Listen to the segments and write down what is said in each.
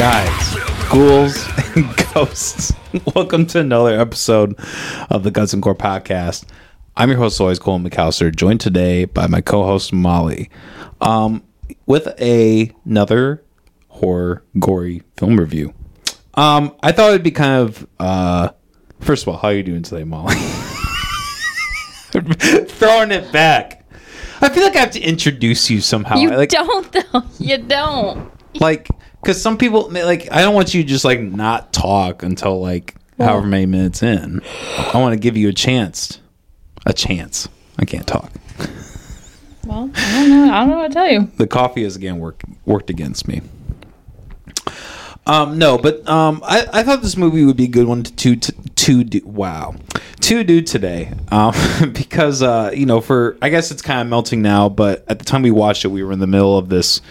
guys, ghouls, and ghosts. Welcome to another episode of the Guts and Gore podcast. I'm your host, always Colin McAllister, joined today by my co-host Molly, um, with a, another horror, gory film review. Um, I thought it'd be kind of, uh, first of all, how are you doing today, Molly? Throwing it back. I feel like I have to introduce you somehow. You like, don't though. You don't. like because some people like i don't want you to just like not talk until like however many minutes in. I want to give you a chance. A chance. I can't talk. Well, I don't know. I don't know what to tell you. the coffee has again worked worked against me. Um no but um i i thought this movie would be a good one to to, to do wow to do today. Um because uh you know for i guess it's kind of melting now but at the time we watched it we were in the middle of this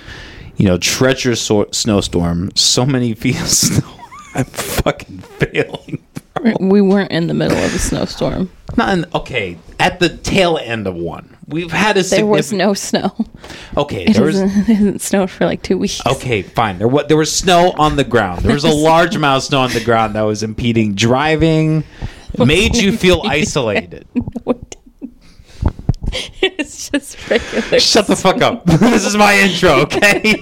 you know treacherous so- snowstorm so many feet of snow i'm fucking failing We weren't in the middle of a snowstorm. not in, okay at the tail end of one we've had a There was no snow. okay It there was it hasn't snowed for like two weeks. Okay, fine. There was there was snow on the ground. There was a large amount of snow on the ground that was impeding driving, made you feel isolated. it's just regular. Shut the fuck up. this is my intro, okay?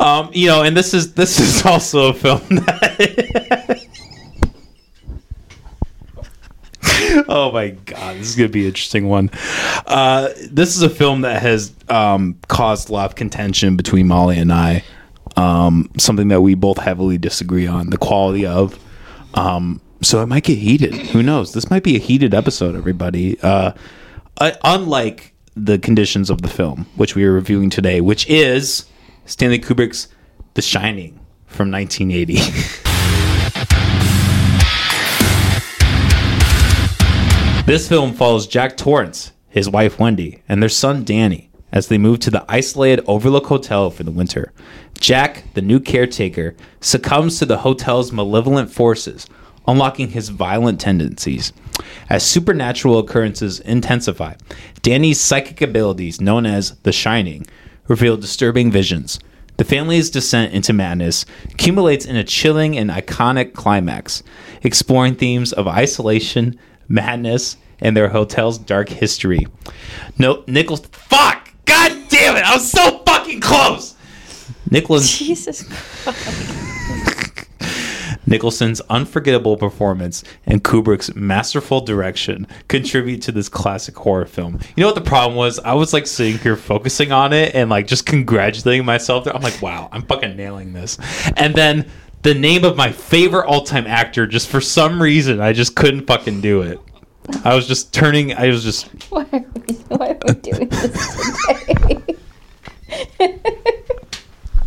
um, you know, and this is this is also a film that oh my god, this is gonna be an interesting one. Uh, this is a film that has um, caused a lot of contention between Molly and I. Um, something that we both heavily disagree on the quality of. Um, so it might get heated. Who knows? This might be a heated episode, everybody. Uh, uh, unlike the conditions of the film, which we are reviewing today, which is Stanley Kubrick's The Shining from 1980. This film follows Jack Torrance, his wife Wendy, and their son Danny as they move to the isolated Overlook Hotel for the winter. Jack, the new caretaker, succumbs to the hotel's malevolent forces, unlocking his violent tendencies. As supernatural occurrences intensify, Danny's psychic abilities, known as the Shining, reveal disturbing visions. The family's descent into madness accumulates in a chilling and iconic climax, exploring themes of isolation, madness, and their hotel's dark history. No, Nichols. Fuck! God damn it! I was so fucking close. Nicholas Jesus Nicholson's unforgettable performance and Kubrick's masterful direction contribute to this classic horror film. You know what the problem was? I was like sitting here focusing on it and like just congratulating myself. I'm like, wow, I'm fucking nailing this. And then the name of my favorite all-time actor, just for some reason, I just couldn't fucking do it. I was just turning. I was just. Why are we, why are we doing this today?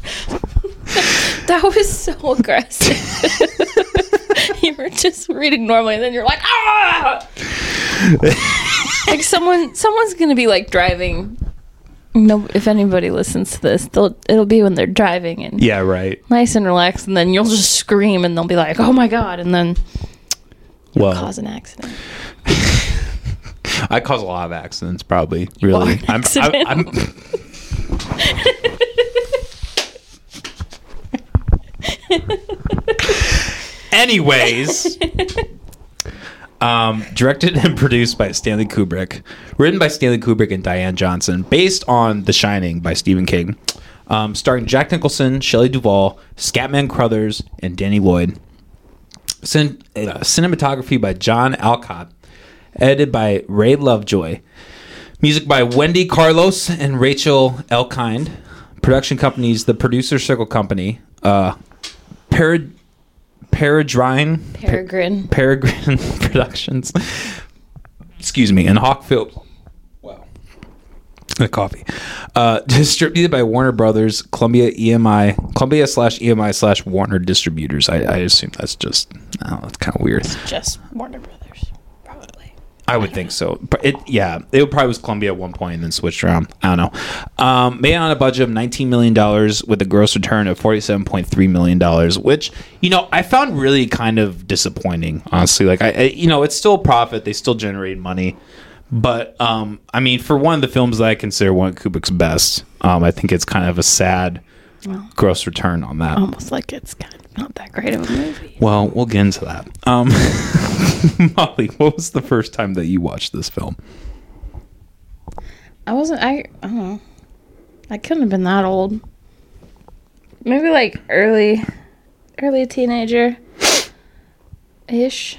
that was so aggressive. you were just reading normally, and then you're like, ah! like someone, someone's gonna be like driving. No, if anybody listens to this, they'll it'll be when they're driving and Yeah, right. nice and relaxed, and then you'll just scream, and they'll be like, "Oh my god!" and then Well, cause an accident. I cause a lot of accidents, probably. Really, I'm, I'm, I'm, Anyways, um, directed and produced by Stanley Kubrick, written by Stanley Kubrick and Diane Johnson, based on The Shining by Stephen King, um, starring Jack Nicholson, Shelley Duvall, Scatman Crothers, and Danny Lloyd. Cin- uh, cinematography by John Alcott, edited by Ray Lovejoy, music by Wendy Carlos and Rachel Elkind. Production companies: The Producer Circle Company, uh, Parad- Peregrine, Peregrine. Peregrine Productions. Excuse me, and Hawkfield. Wow. The coffee. Uh, distributed by Warner Brothers, Columbia EMI, Columbia slash EMI slash Warner Distributors. I, I assume that's just, oh, that's kind of weird. Just Warner Brothers. I would think so. But it, yeah, it probably was Columbia at one point and then switched around. I don't know. Um, made on a budget of $19 million with a gross return of $47.3 million, which, you know, I found really kind of disappointing, honestly. Like, I, I you know, it's still a profit. They still generate money. But um, I mean, for one of the films that I consider one of Kubrick's best, um, I think it's kind of a sad, gross return on that. Almost like it's kind of not that great of a movie. Well, we'll get into that. Um, Molly, what was the first time that you watched this film? I wasn't. I. I don't know. I couldn't have been that old. Maybe like early, early teenager, ish.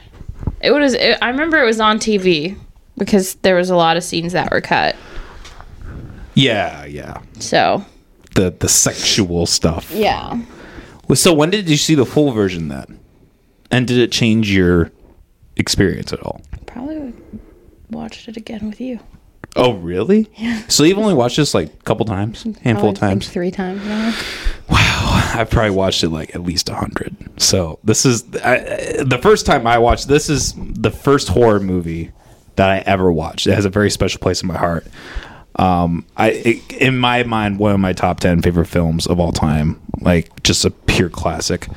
It was. It, I remember it was on TV because there was a lot of scenes that were cut. Yeah, yeah. So The the sexual stuff. yeah, So when did you see the full version then? And did it change your experience at all? probably would watched it again with you. Oh, really? Yeah. So you've only watched this like a couple times, handful of Probably, like, times. three times now. Wow, I've probably watched it like at least a hundred. So this is I, the first time I watched. This is the first horror movie that I ever watched. It has a very special place in my heart. Um, I it, in my mind one of my top ten favorite films of all time. Like just a pure classic.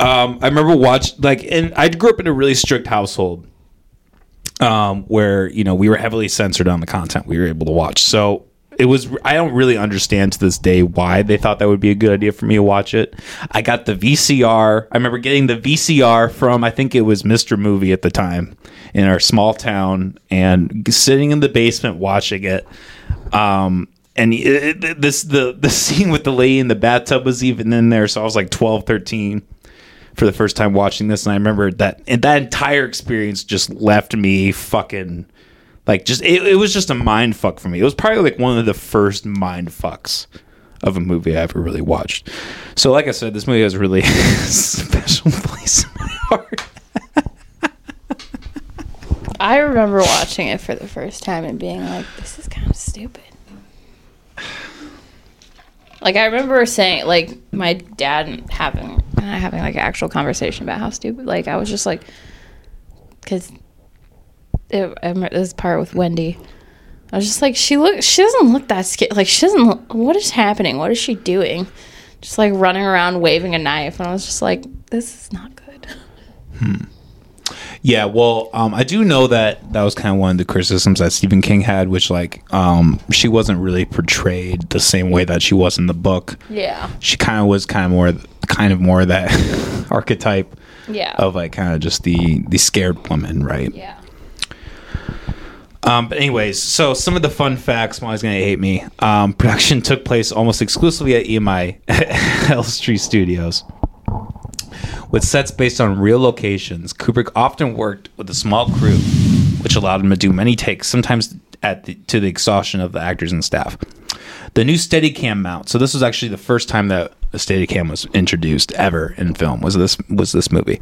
Um, I remember watch like, and I grew up in a really strict household um, where you know we were heavily censored on the content we were able to watch. So it was I don't really understand to this day why they thought that would be a good idea for me to watch it. I got the VCR. I remember getting the VCR from I think it was Mr. Movie at the time in our small town and sitting in the basement watching it. Um, and it, it- this the the scene with the lady in the bathtub was even in there so I was like 12 13 for the first time watching this, and I remember that and that entire experience just left me fucking like just it, it was just a mind fuck for me. It was probably like one of the first mind fucks of a movie I ever really watched. So, like I said, this movie has a really special place in my heart. I remember watching it for the first time and being like, "This is kind of stupid." Like I remember saying, like my dad having having like an actual conversation about how stupid. Like I was just like, because I remember this part with Wendy. I was just like, she look, she doesn't look that scared. Like she doesn't. Look, what is happening? What is she doing? Just like running around waving a knife, and I was just like, this is not good. Hmm. Yeah, well, um, I do know that that was kind of one of the criticisms that Stephen King had, which like um, she wasn't really portrayed the same way that she was in the book. Yeah. She kind of was kind of more, kind of more that archetype Yeah. of like kind of just the the scared woman, right? Yeah. Um, but anyways, so some of the fun facts. Molly's gonna hate me. Um, production took place almost exclusively at EMI Elstree Studios, with sets based on real locations. Kubrick often worked with a small crew, which allowed him to do many takes, sometimes at the, to the exhaustion of the actors and staff. The new Steadicam mount. So this was actually the first time that a Steadicam was introduced ever in film. Was this was this movie?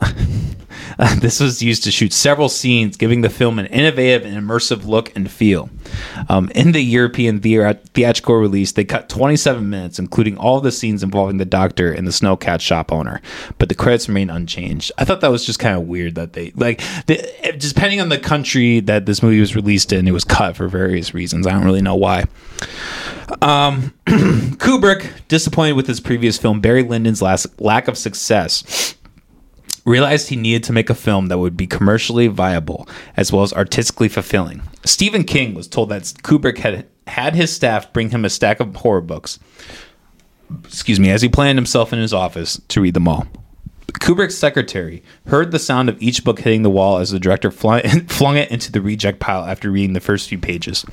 Uh, this was used to shoot several scenes, giving the film an innovative and immersive look and feel. Um, in the European thea- theatrical release, they cut 27 minutes, including all the scenes involving the doctor and the snowcat shop owner, but the credits remain unchanged. I thought that was just kind of weird that they like, the, depending on the country that this movie was released in, it was cut for various reasons. I don't really know why. Um, Kubrick, disappointed with his previous film, Barry Lyndon's last lack of success, realized he needed to make a film that would be commercially viable as well as artistically fulfilling. Stephen King was told that Kubrick had had his staff bring him a stack of horror books. Excuse me, as he planned himself in his office to read them all. Kubrick's secretary heard the sound of each book hitting the wall as the director flung, it into the reject pile after reading the first few pages.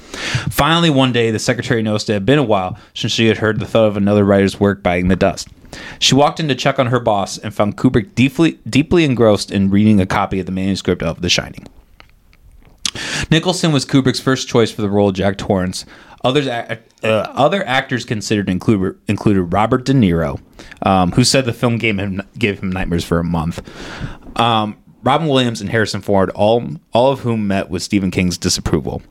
Finally, one day, the secretary noticed it had been a while since she had heard the thud of another writer's work biting the dust. She walked in to check on her boss and found Kubrick deeply, deeply engrossed in reading a copy of the manuscript of The Shining. Nicholson was Kubrick's first choice for the role of Jack Torrance. Others, uh, other actors considered included included Robert De Niro, um, who said the film gave him gave him nightmares for a month. Um, Robin Williams and Harrison Ford, all all of whom met with Stephen King's disapproval.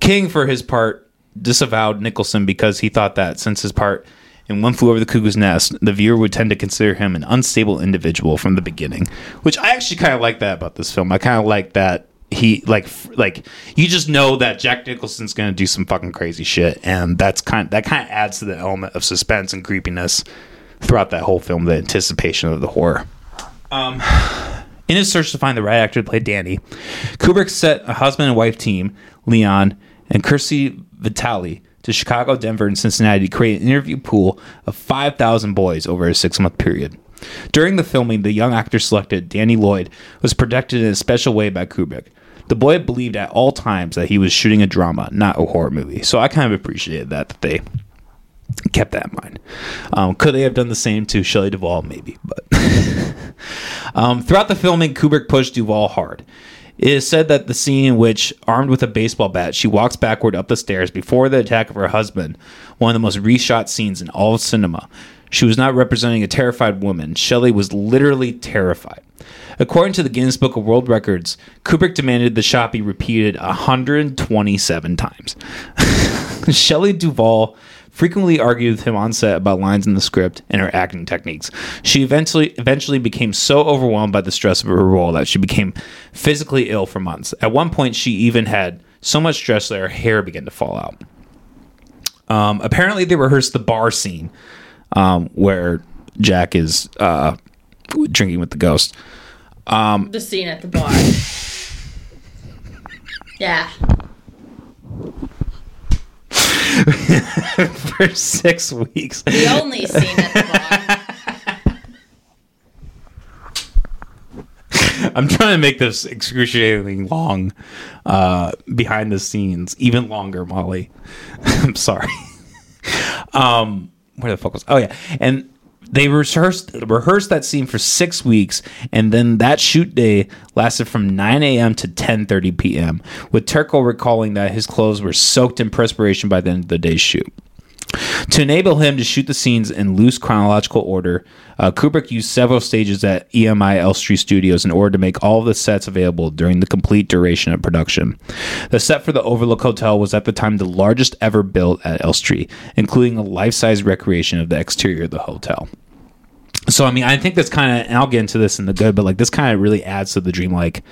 King, for his part, disavowed Nicholson because he thought that since his part in One Flew Over the Cuckoo's Nest, the viewer would tend to consider him an unstable individual from the beginning. Which I actually kind of like that about this film. I kind of like that he like like you just know that Jack Nicholson's gonna do some fucking crazy shit, and that's kind that kind of adds to the element of suspense and creepiness throughout that whole film, the anticipation of the horror. Um, In his search to find the right actor to play Danny, Kubrick set a husband and wife team, Leon and Kersti Vitali, to Chicago, Denver, and Cincinnati to create an interview pool of 5,000 boys over a six month period. During the filming, the young actor selected, Danny Lloyd, was protected in a special way by Kubrick. The boy believed at all times that he was shooting a drama, not a horror movie. So I kind of appreciated that, that they kept that in mind. Um, could they have done the same to Shelley Duvall? Maybe, but um, throughout the filming, Kubrick pushed Duvall hard. It is said that the scene in which, armed with a baseball bat, she walks backward up the stairs before the attack of her husband, one of the most reshot scenes in all of cinema. She was not representing a terrified woman. Shelley was literally terrified. According to the Guinness Book of World Records, Kubrick demanded the shot be repeated 127 times. Shelley Duvall frequently argued with him on set about lines in the script and her acting techniques. She eventually eventually became so overwhelmed by the stress of her role that she became physically ill for months. At one point, she even had so much stress that her hair began to fall out. Um, apparently, they rehearsed the bar scene um, where Jack is uh, drinking with the ghost. The scene at the bar. yeah. for six weeks. The only scene at the bar. I'm trying to make this excruciatingly long uh, behind the scenes, even longer, Molly. I'm sorry. Um, where the fuck was? Oh yeah, and they rehearsed rehearsed that scene for six weeks, and then that shoot day lasted from 9 a.m. to 10:30 p.m. With Turkel recalling that his clothes were soaked in perspiration by the end of the day's shoot. To enable him to shoot the scenes in loose chronological order, uh, Kubrick used several stages at EMI Elstree Studios in order to make all the sets available during the complete duration of production. The set for the Overlook Hotel was at the time the largest ever built at Elstree, including a life-size recreation of the exterior of the hotel. So I mean, I think that's kind of, and I'll get into this in the good, but like this kind of really adds to the dreamlike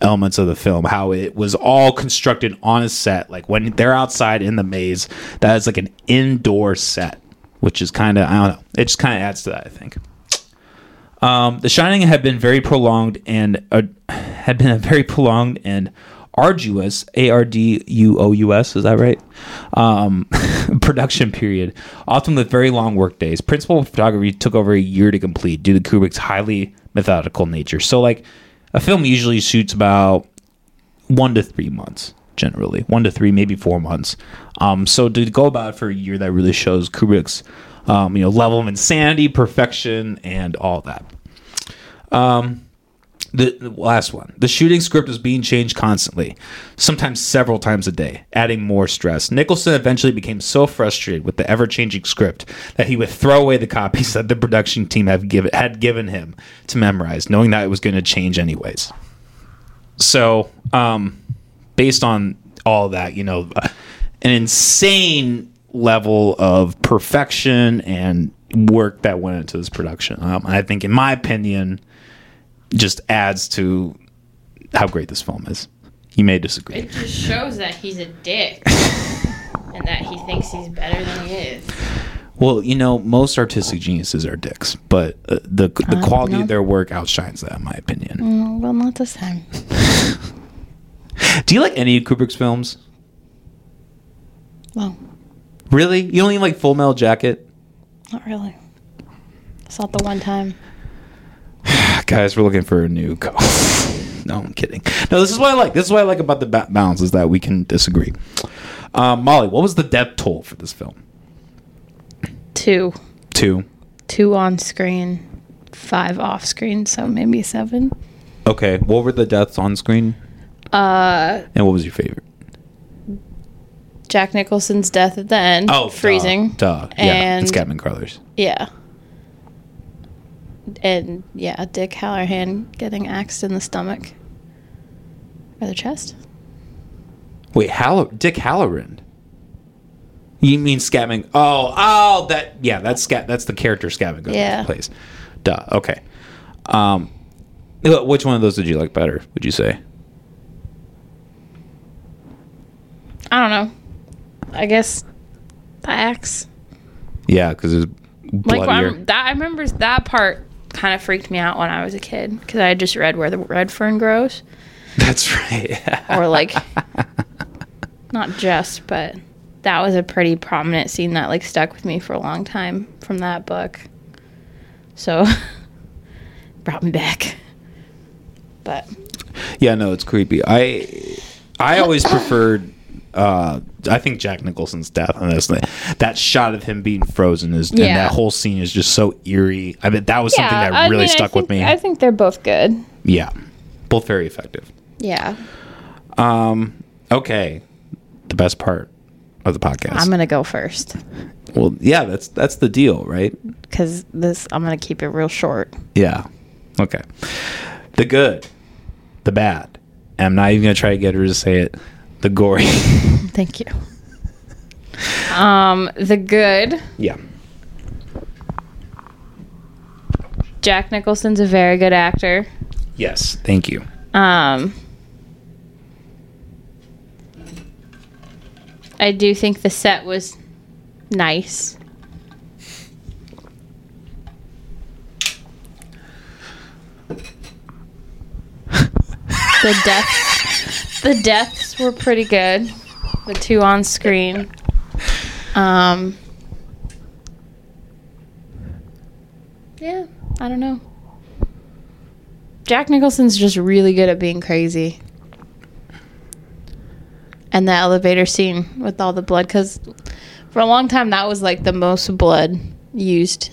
elements of the film. How it was all constructed on a set, like when they're outside in the maze, that is like an indoor set, which is kind of I don't know. It just kind of adds to that, I think. Um, the Shining had been very prolonged and uh, had been a very prolonged and arduous A R D U O U S is that right? Um, production period, often with very long work days. Principal photography took over a year to complete due to Kubrick's highly methodical nature. So like a film usually shoots about one to three months generally one to three maybe four months um, so to go about it for a year that really shows kubrick's um, you know level of insanity perfection and all that um, the, last one. The shooting script was being changed constantly sometimes several times a day adding more stress. Nicholson eventually became so frustrated with the ever-changing script that he would throw away the copies that the production team had given, had given him to memorize knowing that it was going to change anyways. So um, based on all that you know an insane level of perfection and work that went into this production. Um, i think in my opinion just adds to how great this film is you may disagree It just shows that he's a dick. and that he thinks he's better than he is. well you know most artistic geniuses are dicks but uh, the the quality no. of their work outshines that in my opinion Mm, well, not this time. do you like any of kubrick's films Well, really you don't even like full metal jacket not really. It's not the one time. Guys, we're looking for a new co. no, I'm kidding. No, this is what I like. This is what I like about the ba- balance is that we can disagree. Um, Molly, what was the death toll for this film? Two. Two. Two on screen, five off screen, so maybe seven. Okay, what were the deaths on screen, Uh, and what was your favorite? Jack Nicholson's death at the end. Oh, freezing. Duh. duh. Yeah, And it's Captain Carter's. yeah. And yeah, Dick Hallorann getting axed in the stomach. Or the chest. Wait, Hall- Dick Hallorann. You mean Scatman? Oh, oh, that yeah, that's Scat. That's the character Scatman Carter Yeah. plays. Duh. Okay. Um, which one of those did you like better? Would you say? I don't know. I guess the axe. Yeah, because it's Like bloodier. I'm, that, I remember that part kind of freaked me out when I was a kid because I had just read where the red fern grows, That's right. or like, not just, but that was a pretty prominent scene that like stuck with me for a long time from that book. So, brought me back. But yeah, no, it's creepy. I I always preferred. Uh, I think Jack Nicholson's death on this. That shot of him being frozen is, and that whole scene is just so eerie. I mean, that was something that I really mean, stuck with me. I think they're both good. yeah, both very effective. Yeah, Um, okay, the best part of the podcast. I'm gonna go first well, yeah, that's that's the deal, right? because this I'm gonna keep it real short. Yeah. Okay. The good, the bad. And I'm not even gonna try to get her to say it. The gory. Thank you. Um, the good. yeah. Jack Nicholson's a very good actor. Yes. Thank you. Um, I do think the set was nice. the deaths, the deaths were pretty good. The two on screen. Um, yeah, I don't know. Jack Nicholson's just really good at being crazy. And the elevator scene with all the blood, because for a long time that was like the most blood used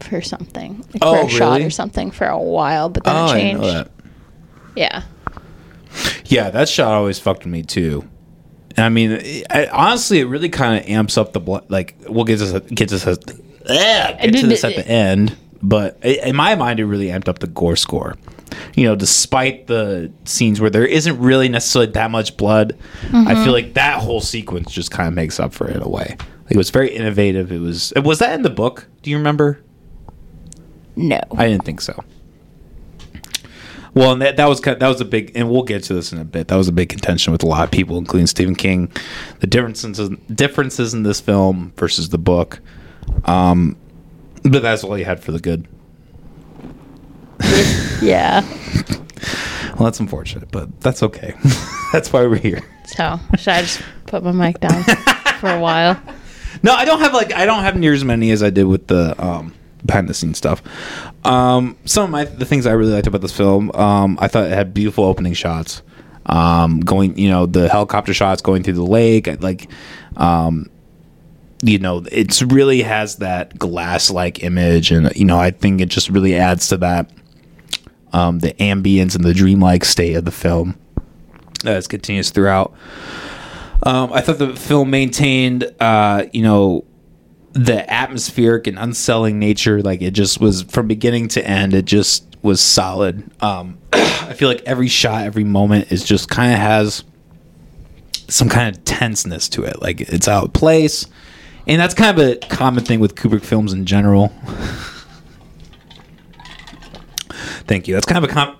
for something, like Oh, for a shot or something for a while, but then Oh, it changed. didn't know that. Yeah, Yeah, that shot always fucked with me too. I mean, I, honestly, it really kind of amps up the blood. Like, we'll us to this, get to ugh, get to this at the end. But i- in my mind, it really amped up the gore score. You know, despite the scenes where there isn't really necessarily that much blood, I feel like that whole sequence just kind of makes up for it in a way. Like, it was very innovative. It was. Was that in the book? Do you remember? no, I didn't think so. Well, and that, that was kind that was a big, and we'll get to this in a bit. That was a big contention with a lot of people, including Stephen King. The differences differences in this film versus the book. Um, but that's all you had for the good. yeah. Well, that's unfortunate, but that's okay. that's why we're here. So should I just put my mic down for a while? No, I don't have like I don't have near as many as I did with the um, behind the scenes stuff. Um, some of my the things I really liked about this film, um, I thought it had beautiful opening shots. Um, going, you know, the helicopter shots going through the lake, like, um, you know, it's really has that glass like image, and you know, I think it just really adds to that, um, the ambience and the dreamlike state of the film as continues throughout. Um, I thought the film maintained, uh, you know, the atmospheric and unsettling nature. Like it just was from beginning to end. It just was solid. Um, I feel like every shot, every moment is just kind of has some kind of tenseness to it. Like it's out of place, and that's kind of a common thing with Kubrick films in general. Thank you. That's kind of a com-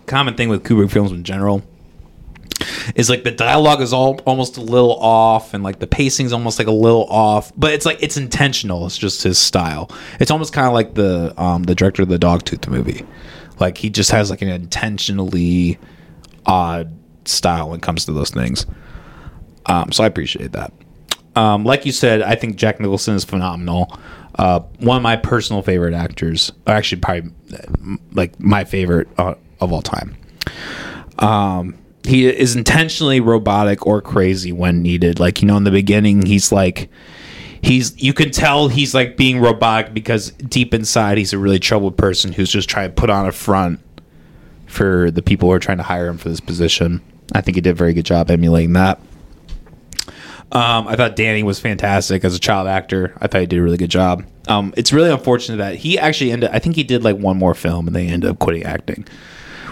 common thing with Kubrick films in general is like the dialogue is all almost a little off and like the pacing's almost like a little off but it's like it's intentional. It's just his style. It's almost kind of like the um the director of the dogtooth movie. Like he just has like an intentionally odd style when it comes to those things. Um so i appreciate that. Um like you said i think jack nicholson is phenomenal. Uh one of my personal favorite actors or actually probably like my favorite uh, of all time. Um he is intentionally robotic or crazy when needed like you know in the beginning he's like he's you can tell he's like being robotic because deep inside he's a really troubled person who's just trying to put on a front for the people who are trying to hire him for this position i think he did a very good job emulating that um, I thought Danny was fantastic as a child actor. I thought he did a really good job. Um, it's really unfortunate that he actually ended. I think he did like one more film and they ended up quitting acting,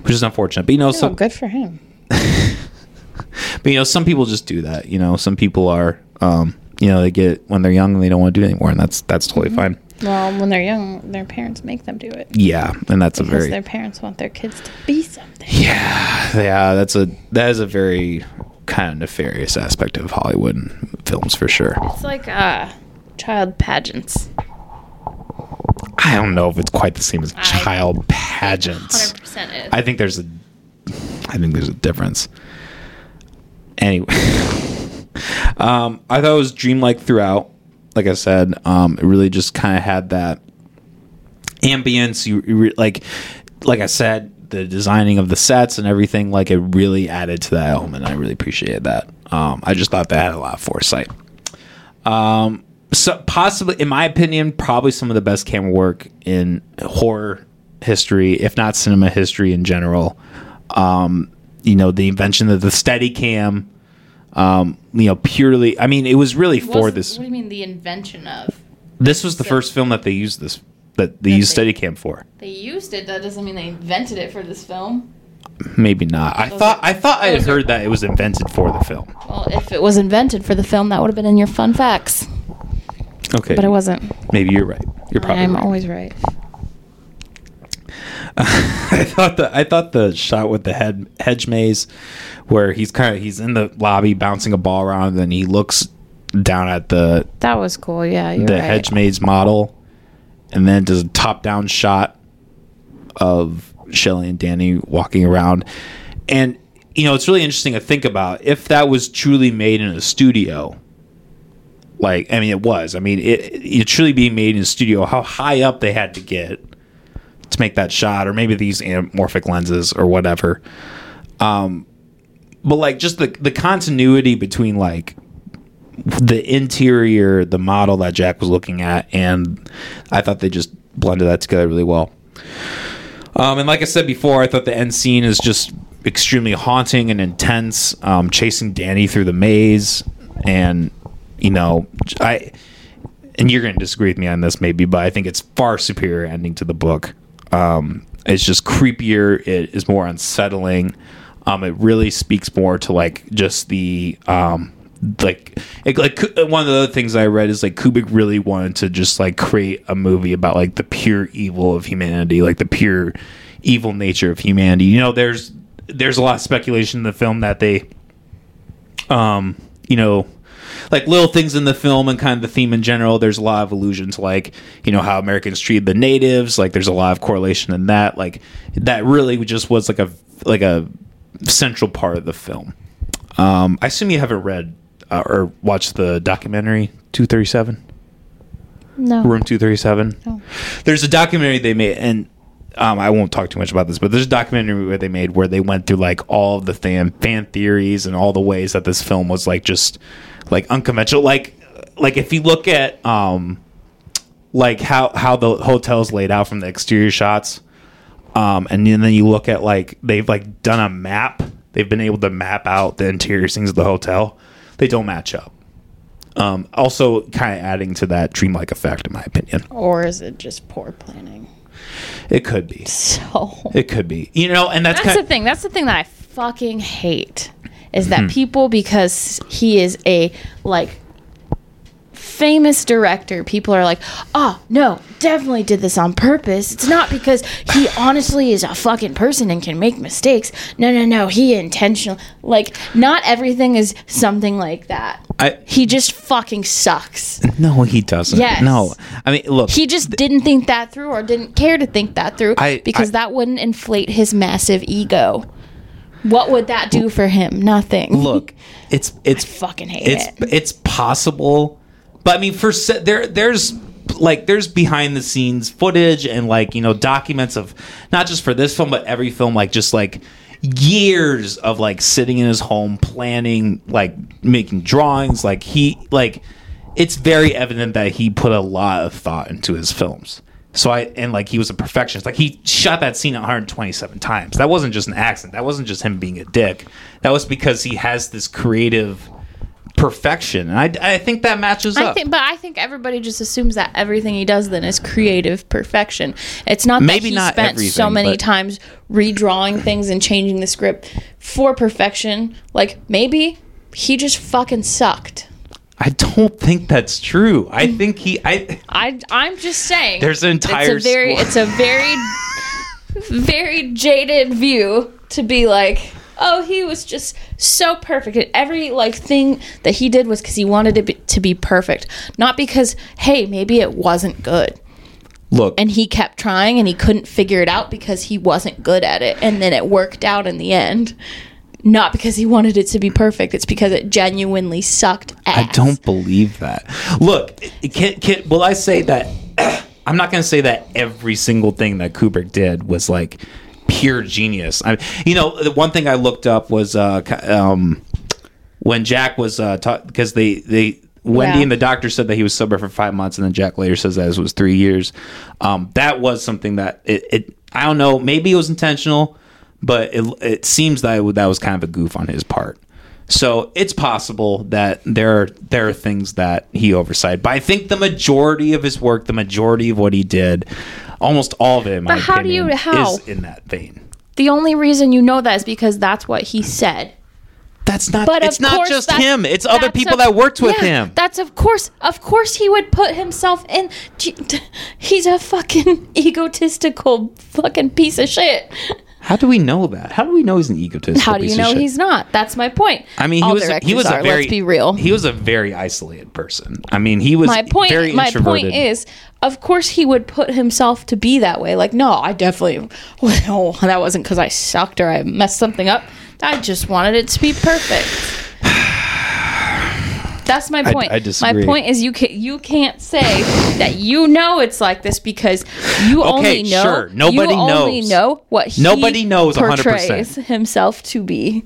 which is unfortunate. But you know, Oh, some good for him. but you know, some people just do that. You know, some people are, um, you know, they get when they're young and they don't want to do it anymore, and that's that's totally Mm-hmm. fine. Well, when they're young, their parents make them do it Yeah, and that's a very their parents want their kids to be something. yeah, yeah. That's a that is a very kind of nefarious aspect of Hollywood and films for sure. It's like uh, child pageants. I don't know if it's quite the same as child pageants. 100% is. I think there's a I think there's a difference. Anyway, um, I thought it was dreamlike throughout. Like I said, um, it really just kind of had that ambience. You, you re- like, like I said, the designing of the sets and everything. Like it really added to that element. I really appreciated that. Um, I just thought they had a lot of foresight. Um, so possibly, in my opinion, probably some of the best camera work in horror history, if not cinema history in general. Um, you know, the invention of the Steadicam. Um, you know, purely. I mean, it was really for this. What do you mean the invention of? This was the first film that they used this that they That used they- Steadicam for. They used it. That doesn't mean they invented it for this film. Maybe not. I Those thought are- I thought I had are- heard that it was invented for the film. Well, if it was invented for the film, that would have been in your fun facts. Okay, But it wasn't. Maybe you're right. You're probably. I'm right. always right. I thought the I thought the shot with the head hedge maze, where he's kind of he's in the lobby bouncing a ball around, and then he looks down at the That was cool. Yeah, you're the right. hedge maze model, and then does a top down shot of Shelley and Danny walking around, and you know it's really interesting to think about if that was truly made in a studio. Like I mean, it was. I mean, it it truly being made in a studio. How high up they had to get to make that shot, or maybe these anamorphic lenses or whatever. Um, but like just the the continuity between like the interior, the model that Jack was looking at, and I thought they just blended that together really well. Um, and like I said before, I thought the end scene is just extremely haunting and intense, um, chasing Danny through the maze, and you know, I and you're going to disagree with me on this maybe, but I think it's far superior ending to the book. Um, it's just creepier. It is more unsettling. Um, it really speaks more to like just the um, like it, like one of the other things I read is like Kubrick really wanted to just like create a movie about like the pure evil of humanity, like the pure evil nature of humanity. You know, there's there's a lot of speculation in the film that they um, you know, like little things in the film and kind of the theme in general. There's a lot of allusions, like you know how Americans treat the natives. Like there's a lot of correlation in that. Like that really just was like a like a central part of the film. Um, I assume you haven't read uh, or watched the documentary 237 No. room 237 No. there's a documentary they made and um, i won't talk too much about this but there's a documentary where they made where they went through like all the fan, fan theories and all the ways that this film was like just like unconventional. Like like if you look at um like how how the hotel's laid out from the exterior shots um and then you look at like they've like done a map. They've been able to map out the interior things of the hotel. They don't match up. Um also kind of adding to that dreamlike effect in my opinion. Or is it just poor planning? It could be So it could be you know and that's, that's the thing. That's the thing that I fucking hate is that Hmm. people because he is a like famous director people are like oh no definitely did this on purpose it's not because he honestly is a fucking person and can make mistakes no no no he intentional like not everything is something like that I, he just fucking sucks no he doesn't Yes. no i mean look he just didn't think that through or didn't care to think that through I- because I- that wouldn't inflate his massive ego. What would that do for him? Nothing. look it's it's fucking hate it's it. it's possible but i mean for there there's like there's behind the scenes footage and like you know documents of not just for this film but every film like just like years of like sitting in his home planning like making drawings like he like it's very evident that he put a lot of thought into his films so I and like he was a perfectionist. Like he shot that scene 127 times. That wasn't just an accident. That wasn't just him being a dick. That was because he has this creative perfection, and I, I think that matches I up. think, but I think everybody just assumes that everything he does then is creative perfection. It's not Maybe that he not spent so many but- times redrawing things and changing the script for perfection. Like maybe he just fucking sucked. I don't think that's true. I mm. think he. I I I'm just saying. There's an entire It's a very it's a very very jaded view to be like, oh, he was just so perfect. And every like thing that he did was because he wanted it be, to be perfect, not because hey maybe it wasn't good. Look, and he kept trying and he couldn't figure it out because he wasn't good at it and then it worked out in the end not because he wanted it to be perfect it's because it genuinely sucked ass. I don't believe that. Look, can, can, will I say that? I'm not going to say that every single thing that Kubrick did was like pure genius. I, you know, the one thing I looked up was uh, um, when Jack was uh, because they they Wendy Yeah. and the doctor said that he was sober for five months, and then Jack later says that it was three years. Um, that was something that it, it. I don't know. Maybe it was intentional, but it it seems that it, that was kind of a goof on his part. So it's possible that there are there are things that he oversight, but I think the majority of his work, the majority of what he did, almost all of it, But how do you- opinion, how? is in that vein. the only reason you know that is because that's what he said That's not. but it's not just him. It's other people of- that worked with yeah, him. That's of course, of course, he would put himself in. He's a fucking egotistical fucking piece of shit. How do we know that? How do we know he's an egotist? How do you know he's not? That's my point. I mean, he All was he was a are, very Let's be real. He was a very isolated person. I mean, he was my point. very My introverted. point is, of course, he would put himself to be that way. Like, no, I definitely. Well, that wasn't because I sucked or I messed something up. I just wanted it to be perfect. That's my point. I disagree. My point is you can you can't say that you know it's like this because you Okay, only know sure. Nobody you only knows. know what he Nobody knows 100%. portrays himself to be.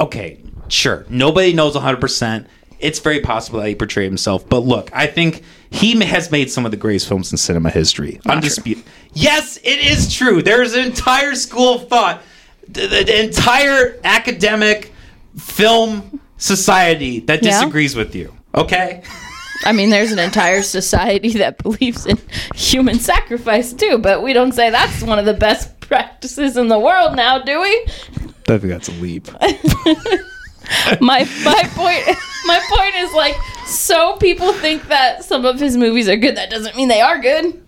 Okay, sure. Nobody knows 100%. It's very possible that he portrayed himself. But look, I think he has made some of the greatest films in cinema history. Undisputed. Yes, it is true. There is an entire school of thought, the, the- the entire academic film society that Yeah. disagrees with you. Okay? I mean, there's an entire society that believes in human sacrifice too, but we don't say that's one of the best practices in the world now, do we? I think that's a leap. My my point my point is like so people think that some of his movies are good that doesn't mean they are good.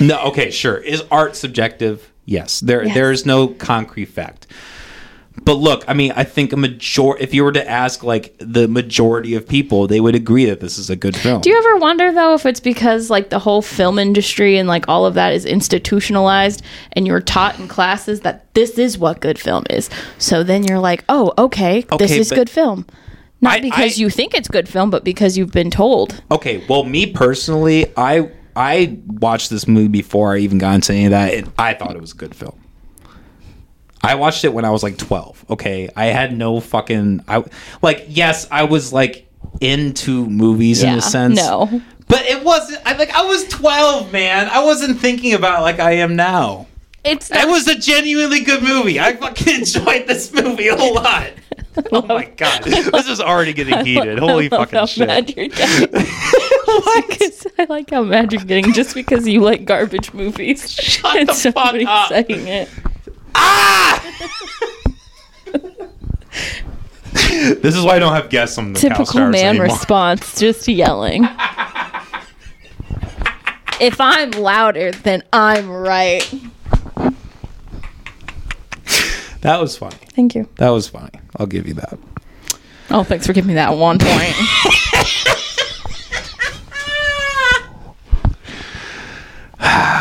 no, okay, sure. Is art subjective? Yes. There Yes. there is no concrete fact. But look, I mean, I think a major if you were to ask like the majority of people, they would agree that this is a good film. Do you ever wonder though if it's because like the whole film industry and like all of that is institutionalized and you're taught in classes that this is what good film is. So then you're like, "Oh, okay, this is good film." Not I- because I- you think it's good film, but because you've been told. okay, well, me personally, I I watched this movie before I even got into any of that, and I thought it was a good film. I watched it when I was like 12. Okay, I had no fucking I like yes, I was like into movies in a sense. no. But it wasn't I like I was 12, man. I wasn't thinking about it like I am now. It's It was a genuinely good movie. I fucking enjoyed this movie a lot. Oh my god. This is already getting heated. Holy fucking shit. mad you're getting. I like how mad you're getting just because you like garbage movies. Shut the fuck up. saying it. Ah! This is why I don't have guests on the Typical man anymore. response, just yelling. if I'm louder, then I'm right. That was funny. Thank you. That was funny. I'll give you that. Oh, thanks for giving me that one point.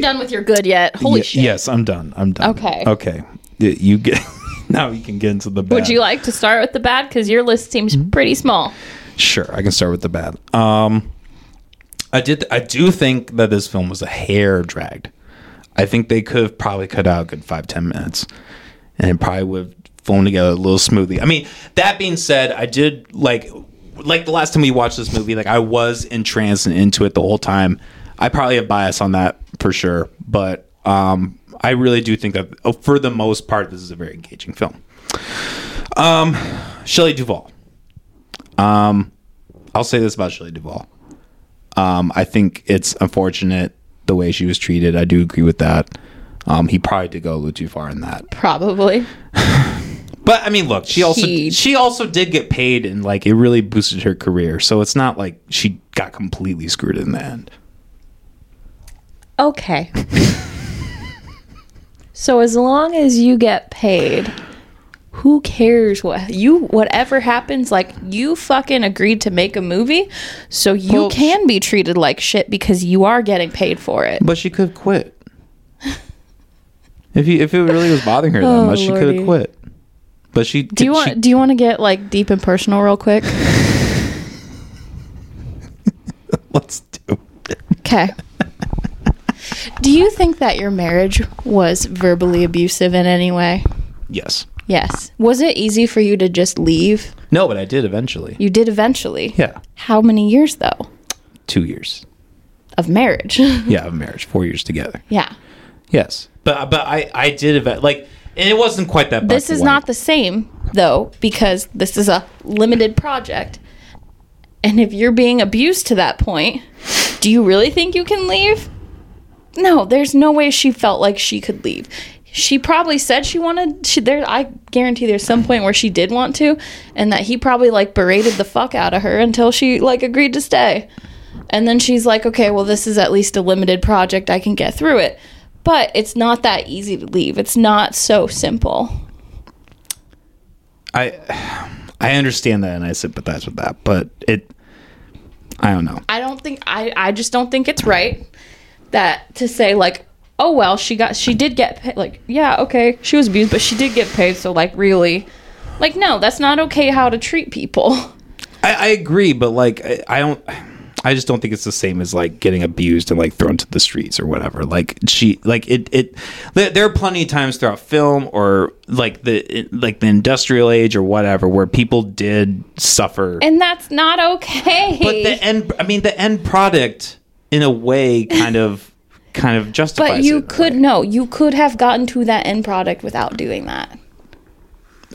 You done with your good yet? Holy Ye- shit. Yes, I'm done. I'm done. Okay. Okay. Y- You get now. You can get into the bad. Would you like to start with the bad? Because your list seems Mm-hmm. pretty small. Sure, I can start with the bad. Um, I did. I do think that this film was a hair dragged. I think they could have probably cut out a good five ten minutes, and it probably would have flown together a little smoothly. I mean, that being said, I did like like the last time we watched this movie. Like I was entranced and into it the whole time. I probably have bias on that for sure, but um, I really do think that oh, for the most part, this is a very engaging film. Um, Shelley Duvall. Um, I'll say this about Shelley Duvall. Um, I think it's unfortunate the way she was treated. I do agree with that. Um, he probably did go a little too far in that. Probably. But I mean, look, she also He- she also did get paid, and like it really boosted her career. So it's not like she got completely screwed in the end. Okay. so as long as you get paid, who cares what you whatever happens like you fucking agreed to make a movie so you Well, can be treated like shit because you are getting paid for it But she could quit. if you if it really was bothering her that Oh, much, she could have quit. But she do you she, want do you want to get like deep and personal real quick let's do. it. okay do you think that your marriage was verbally abusive in any way Yes. yes was it easy for you to just leave No, but I did eventually. you did eventually Yeah, how many years though two years. of marriage Yeah, of marriage, four years together. yeah Yes, but but I I did event like, and it wasn't quite that. Bad. This is not the same though because this is a limited project and if you're being abused to that point do you really think you can leave no there's no way she felt like she could leave. She probably said she wanted she there i guarantee there's some point where she did want to and that he probably like berated the fuck out of her until she like agreed to stay. And then she's like okay well this is at least a limited project. I can get through it. But it's not that easy to leave. It's not so simple. I I understand that and I sympathize with that, but it I don't know. I don't think I I just don't think it's right that to say like oh well she got she did get paid like yeah okay she was abused but she did get paid so like really like no that's not okay how to treat people I, I agree, but like I, I don't. I just don't think it's the same as like getting abused and like thrown to the streets or whatever. Like she, like it, it. There, there are plenty of times throughout film or like the like the industrial age or whatever where people did suffer. and that's not okay but the end, I mean, the end product in a way kind of, kind of justifies. but you it. could no you could have gotten to that end product without doing that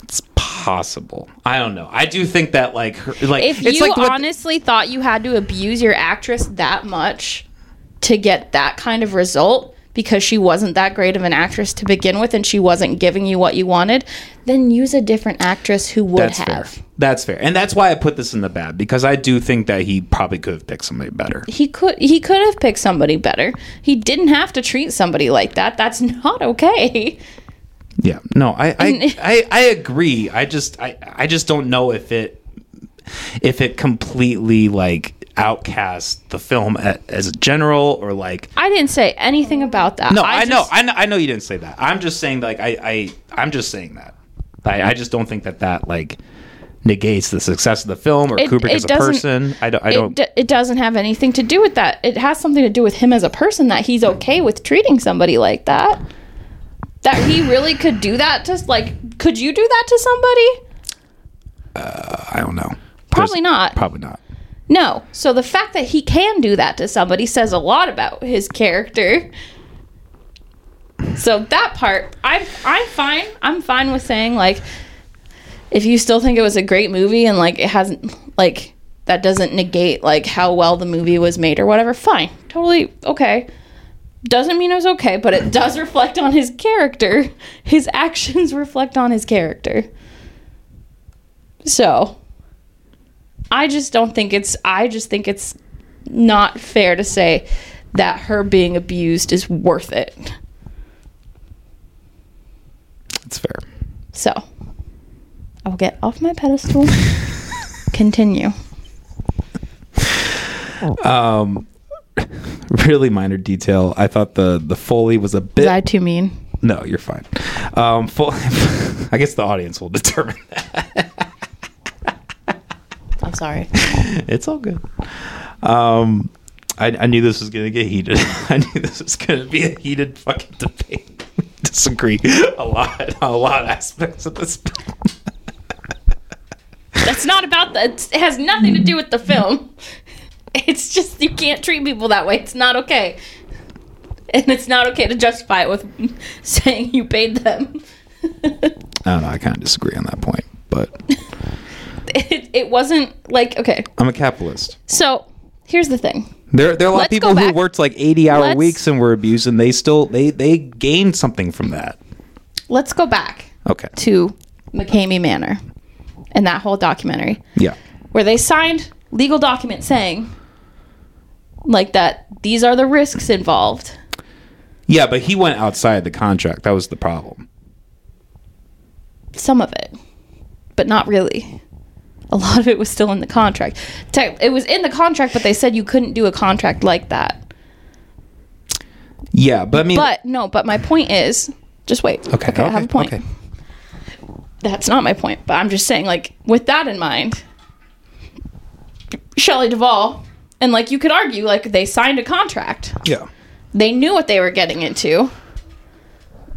It's possible. I don't know. I do think that like, her, like if it's you like what- honestly thought you had to abuse your actress that much to get that kind of result because she wasn't that great of an actress to begin with and she wasn't giving you what you wanted, then use a different actress who would That's have. fair. That's fair, and that's why I put this in the bad because I do think that he probably could have picked somebody better. He could he could have picked somebody better. He didn't have to treat somebody like that. That's not okay. Yeah, no, I I, I, I agree. I just I, I just don't know if it if it completely like outcasts the film as a general or like I didn't say anything about that. no I, know just- I know I know you didn't say that. I'm just saying like I I I'm just saying that. I, I just don't think that that like negates the success of the film or It- Kubrick it as a person. I don't I don't d- it doesn't have anything to do with that. It has something to do with him as a person that he's okay with treating somebody like that. That he really could do that to like could you do that to somebody? Uh, I don't know. Probably There's- not. Probably not. No. So the fact that he can do that to somebody says a lot about his character. So that part, I'm I'm fine. I'm fine with saying like if you still think it was a great movie and like it hasn't like that doesn't negate like how well the movie was made or whatever, fine. Totally okay. Doesn't mean it was okay, but it does reflect on his character. His actions reflect on his character. So, I just don't think it's I just think it's not fair to say that her being abused is worth it. It's fair. So, I'll get off my pedestal. Continue. Um really minor detail. I thought the the foley was a bit Was I too mean? No, you're fine. Um, full, I guess the audience will determine that. Sorry. It's all good. Um, I, I knew this was gonna get heated. I knew this was gonna be a heated fucking debate. Disagree a lot on a lot of aspects of this. film. That's not about that. It has nothing to do with the film. It's just you can't treat people that way. It's not okay. And it's not okay to justify it with saying you paid them. I don't know. I kind of disagree on that point, but It, it wasn't like okay. I'm a capitalist. So here's the thing. There, there are a lot Let's of people who worked like 80 hour Let's- weeks and were abused, and they still they they gained something from that. Let's go back Okay. to McKamey Manor and that whole documentary Yeah. where they signed legal documents saying like that these are the risks involved. Yeah, but he went outside the contract. That was the problem. some of it, but not really. A lot of it was still in the contract. It was in the contract, but they said you couldn't do a contract like that. Yeah, but I mean, But no, but my point is, just wait. okay, I have a point. Okay. That's not my point, but I'm just saying, like, with that in mind, Shelley Duvall, and like you could argue, like they signed a contract. Yeah. They knew what they were getting into.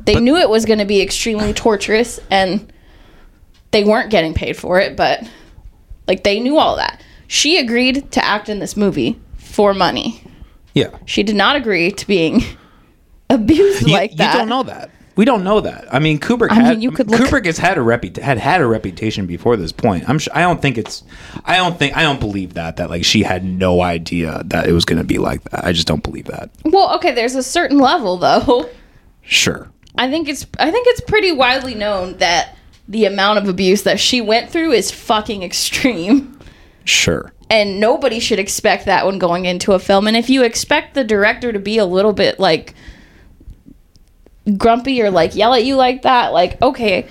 They knew it was going to be extremely torturous, and they weren't getting paid for it. But like they knew all that. She agreed to act in this movie for money. Yeah. She did not agree to being abused You, like that. you don't know that. We don't know that. I mean, Kubrick I had mean, you could look- Kubrick has had a repu- had had a reputation before this point. I'm sure, I don't think it's I don't think I don't believe that that like she had no idea that it was going to be like that. I just don't believe that. Well, okay, there's a certain level though. Sure. I think it's I think it's pretty widely known that the amount of abuse that she went through is fucking extreme. Sure. And nobody should expect that when going into a film. And if you expect the director to be a little bit like grumpy or like yell at you like that, like okay,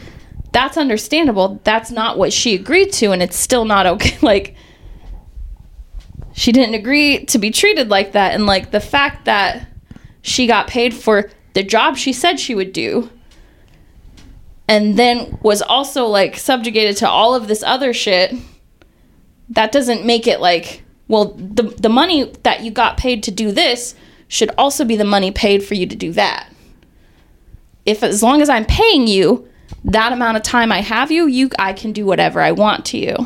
that's understandable. That's not what she agreed to and it's still not okay. Like she didn't agree to be treated like that and like the fact that she got paid for the job she said she would do and then was also like subjugated to all of this other shit that doesn't make it like well the the money that you got paid to do this should also be the money paid for you to do that if as long as i'm paying you that amount of time i have you you i can do whatever i want to you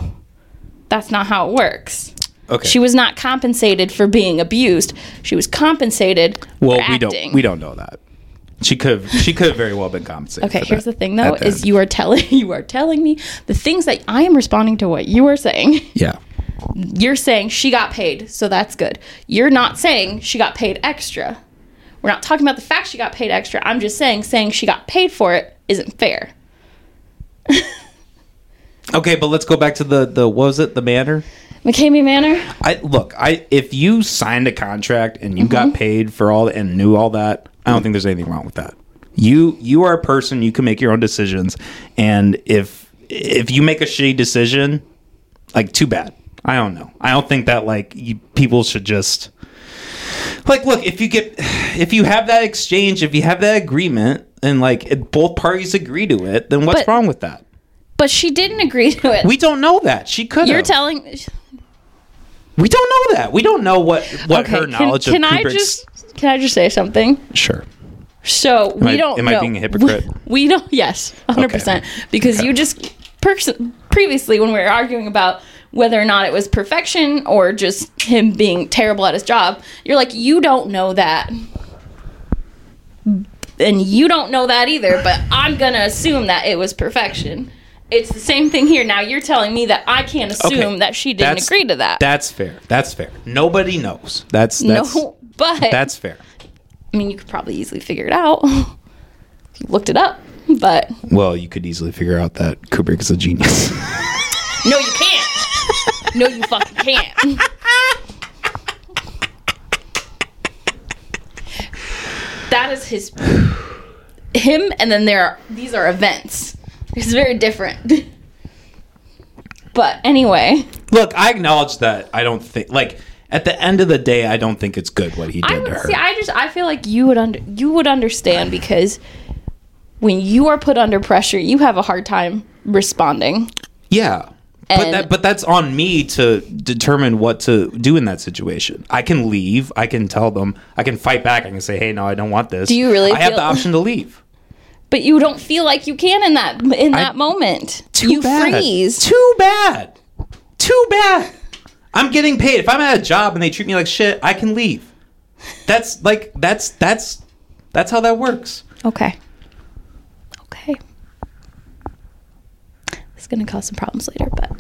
that's not how it works Okay. she was not compensated for being abused she was compensated well, for we acting. don't we don't know that. She could have she could have very well been compensated. Okay, here's the thing though: is end. you are telling you are telling me the things that I am responding to what you are saying. yeah. You're saying she got paid, so that's good. You're not saying she got paid extra. We're not talking about the fact she got paid extra. I'm just saying saying she got paid for it isn't fair. Okay, but let's go back to the the what was it the manor? McKamey Manor. I look, I if you signed a contract and you Mm-hmm. got paid for all and knew all that, I don't think there's anything wrong with that. You you are a person, you can make your own decisions, and if if you make a shitty decision, like too bad. I don't know. I don't think that like you, people should just like look if you get if you have that exchange, if you have that agreement, and like if both parties agree to it, then what's But- wrong with that? But she didn't agree to it. We don't know that she could. You're telling We don't know that. We don't know what what Okay, her knowledge can of I Kubrick's. just can I just say something? Sure. So we I- don't. am I being a hypocrite? We, don't. Yes, hundred percent. Because you just pers- previously when we were arguing about whether or not it was perfection or just him being terrible at his job, you're like, you don't know that, and you don't know that either. But I'm gonna assume that it was perfection. It's the same thing here. Now you're telling me that I can't assume Okay, that she didn't that's- agree to that. That's fair. That's fair. Nobody knows. That's that's no, but that's fair. I mean, you could probably easily figure it out if you looked it up. But Well, you could easily figure out that Kubrick is a genius. no, you can't. No, you fucking can't. That is his him, and then there are these are events. It's very different. But anyway, Look, I acknowledge that. I don't think like at the end of the day, I don't think it's good what he did I to her. see. I just I feel like you would under you would understand because when you are put under pressure, you have a hard time responding. yeah. But that but that's on me to determine what to do in that situation. I can leave. I can tell them. I can fight back. I can say, "Hey, no, I don't want this." Do you really I have the option to leave. But you don't feel like you can in that in that moment. Too you bad. freeze. Too bad. Too bad. I'm getting paid. If I'm at a job and they treat me like shit, I can leave. That's like that's that's that's how that works. Okay. Okay. It's gonna cause some problems later, but